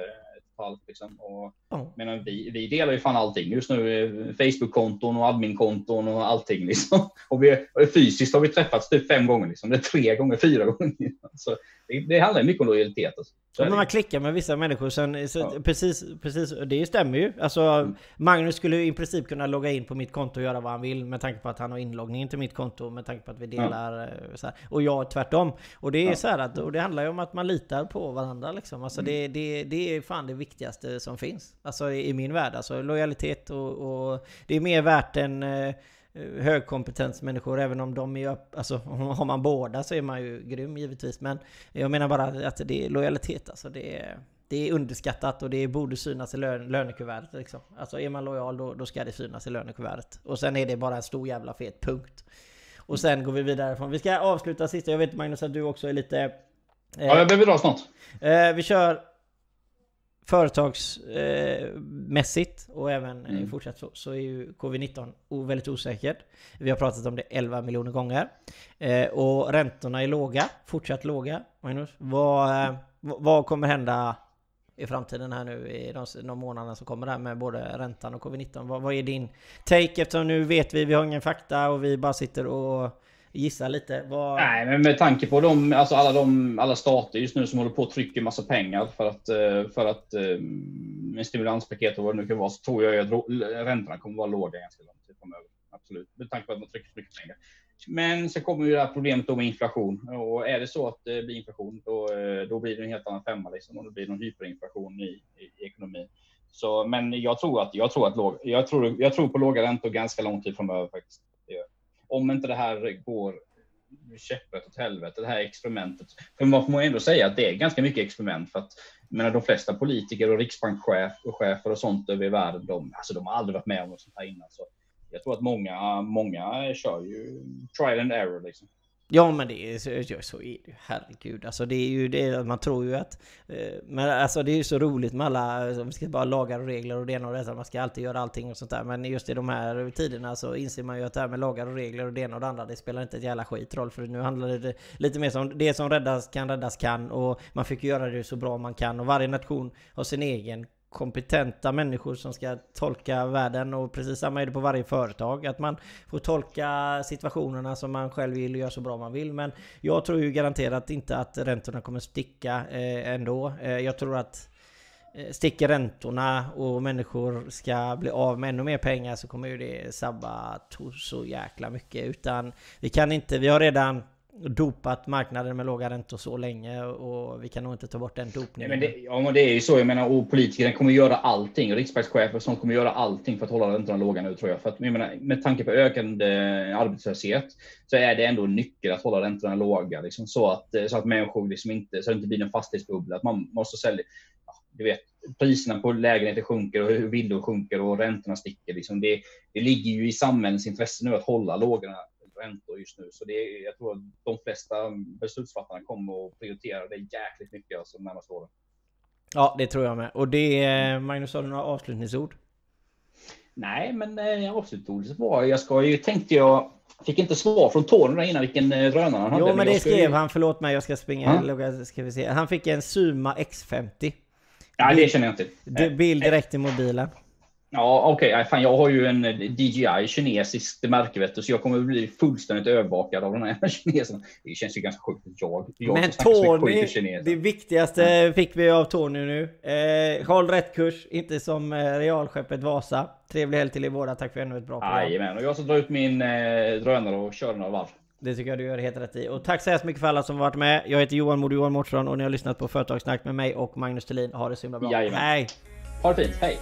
allt. Liksom. Och, oh. medan vi, vi delar ju fan allting just nu. Facebook-konton och admin-konton och allting. Liksom. Och vi, och fysiskt har vi träffats typ fem gånger. Liksom. Det är tre gånger, fyra gånger. Så det, det handlar mycket om lojalitet. Alltså. Men man klickar med vissa människor sen, så, ja. precis, precis, det stämmer ju. Alltså, mm. Magnus skulle i princip kunna logga in på mitt konto och göra vad han vill med tanke på att han har inloggning till mitt konto med tanke på att vi delar ja. Eh, så här. Och jag tvärtom. Och det är ja. så här att, och det handlar ju om att man litar på varandra liksom. Alltså mm. det, det, det är fan det viktigaste som finns. Alltså i min värld. Alltså lojalitet och, och det är mer värt än Eh, högkompetensmänniskor även om de är alltså har man båda så är man ju grym givetvis men jag menar bara att det är lojalitet alltså det är det är underskattat och det borde synas i lön, lönekuvertet liksom. Alltså är man lojal då, då ska det synas i lönekuvertet. Och sen är det bara en stor jävla fet punkt. Och sen går vi vidare från... Vi ska avsluta sista. Jag vet Magnus att du också är lite... Eh, ja, jag behöver dra snart. Eh, vi kör företagsmässigt eh, och även mm. fortsatt så, så är ju covid-19 väldigt osäkert. Vi har pratat om det 11 miljoner gånger. Eh, och räntorna är låga, fortsatt låga. Magnus, vad, eh, vad kommer hända i framtiden här nu i de, de månaderna som kommer där med både räntan och covid-19? Vad, vad är din take? Eftersom nu vet vi, vi har ingen fakta och vi bara sitter och gissa lite? Vad... Nej, men med tanke på de, alltså alla, de, alla stater just nu som håller på att trycka massa pengar för att, eh, för att eh, med stimulanspaket och vad det nu kan vara, så tror jag att räntorna kommer att vara låga ganska lång tid framöver. Absolut, med tanke på att man trycker så mycket pengar. Men så kommer ju det här problemet då med inflation och är det så att det blir inflation, då, eh, då blir det en helt annan femma liksom och det blir någon hyperinflation i, i, i ekonomin. Så, men jag tror att jag tror att låg, jag tror, jag tror på låga räntor ganska lång tid framöver faktiskt. Om inte det här går käpprätt åt helvete, det här experimentet. För man får ändå säga att det är ganska mycket experiment för att menar, de flesta politiker och riksbankschefer och sånt över i världen, de, alltså, de har aldrig varit med om något sånt här innan. Så jag tror att många, många kör ju trial and error liksom. Ja men det är så, så är det ju, herregud. Alltså det är ju det, man tror ju att... Eh, men alltså det är ju så roligt med alla, alltså, vi ska bara lagar och regler och det ena och det andra, man ska alltid göra allting och sånt där. Men just i de här tiderna så inser man ju att det här med lagar och regler och det ena och det andra, det spelar inte ett jävla skitroll. För nu handlar det lite mer som det som räddas kan räddas kan och man fick göra det så bra man kan och varje nation har sin egen kompetenta människor som ska tolka världen och precis samma är det på varje företag. Att man får tolka situationerna som man själv vill och göra så bra man vill. Men jag tror ju garanterat inte att räntorna kommer sticka eh, ändå. Eh, jag tror att eh, sticker räntorna och människor ska bli av med ännu mer pengar så kommer ju det sabba så jäkla mycket. Utan vi kan inte, vi har redan dopat marknaden med låga räntor så länge och vi kan nog inte ta bort den dopningen. men det, ja, men det är ju så. Jag menar, och politikerna kommer göra allting. Riksbankschefer som kommer göra allting för att hålla räntorna låga nu tror jag. För att, jag menar, med tanke på ökande arbetslöshet så är det ändå en nyckel att hålla räntorna låga. Liksom, så, att, så att människor liksom inte, så att det inte blir någon fastighetsbubbla. Att man måste sälja. Ja, du vet, priserna på lägenheter sjunker och villor sjunker och räntorna sticker. Liksom. Det, det ligger ju i samhällets intresse nu att hålla låga räntor just nu. Så det är, jag tror att de flesta beslutsfattarna kommer att prioritera det jäkligt mycket alltså de närmaste åren. Ja, det tror jag med. Och det är, Magnus, har du några avslutningsord? Nej, men eh, avslutningsordet var, jag ska ju, tänkte jag, fick inte svar från Tony innan vilken eh, drönare han hade. Jo, men det skrev ju... han, förlåt mig, jag ska springa, logga, ska vi se. Han fick en Suma X50. Ja, det känner jag inte. Bild direkt i mobilen. Ja, okej. Okay. Fan, jag har ju en DJI kinesiskt märke, vet du, så jag kommer bli fullständigt övervakad av den här kinesen. Det känns ju ganska sjukt jag, jag Men Tony, det viktigaste ja. fick vi av Tony nu. Eh, håll rätt kurs, inte som eh, realskeppet Vasa. Trevlig helg till er båda. Tack för ännu ett bra program. Jajamän, och jag ska dra ut min eh, drönare och köra några varv. Det tycker jag du gör helt rätt i. Och tack så hemskt mycket för alla som varit med. Jag heter Johan Modo Johan Mårtsson och ni har lyssnat på Företagssnack med mig och Magnus Thelin. Ha det så himla bra. Jajamän. Hej! Ha det fint, hej!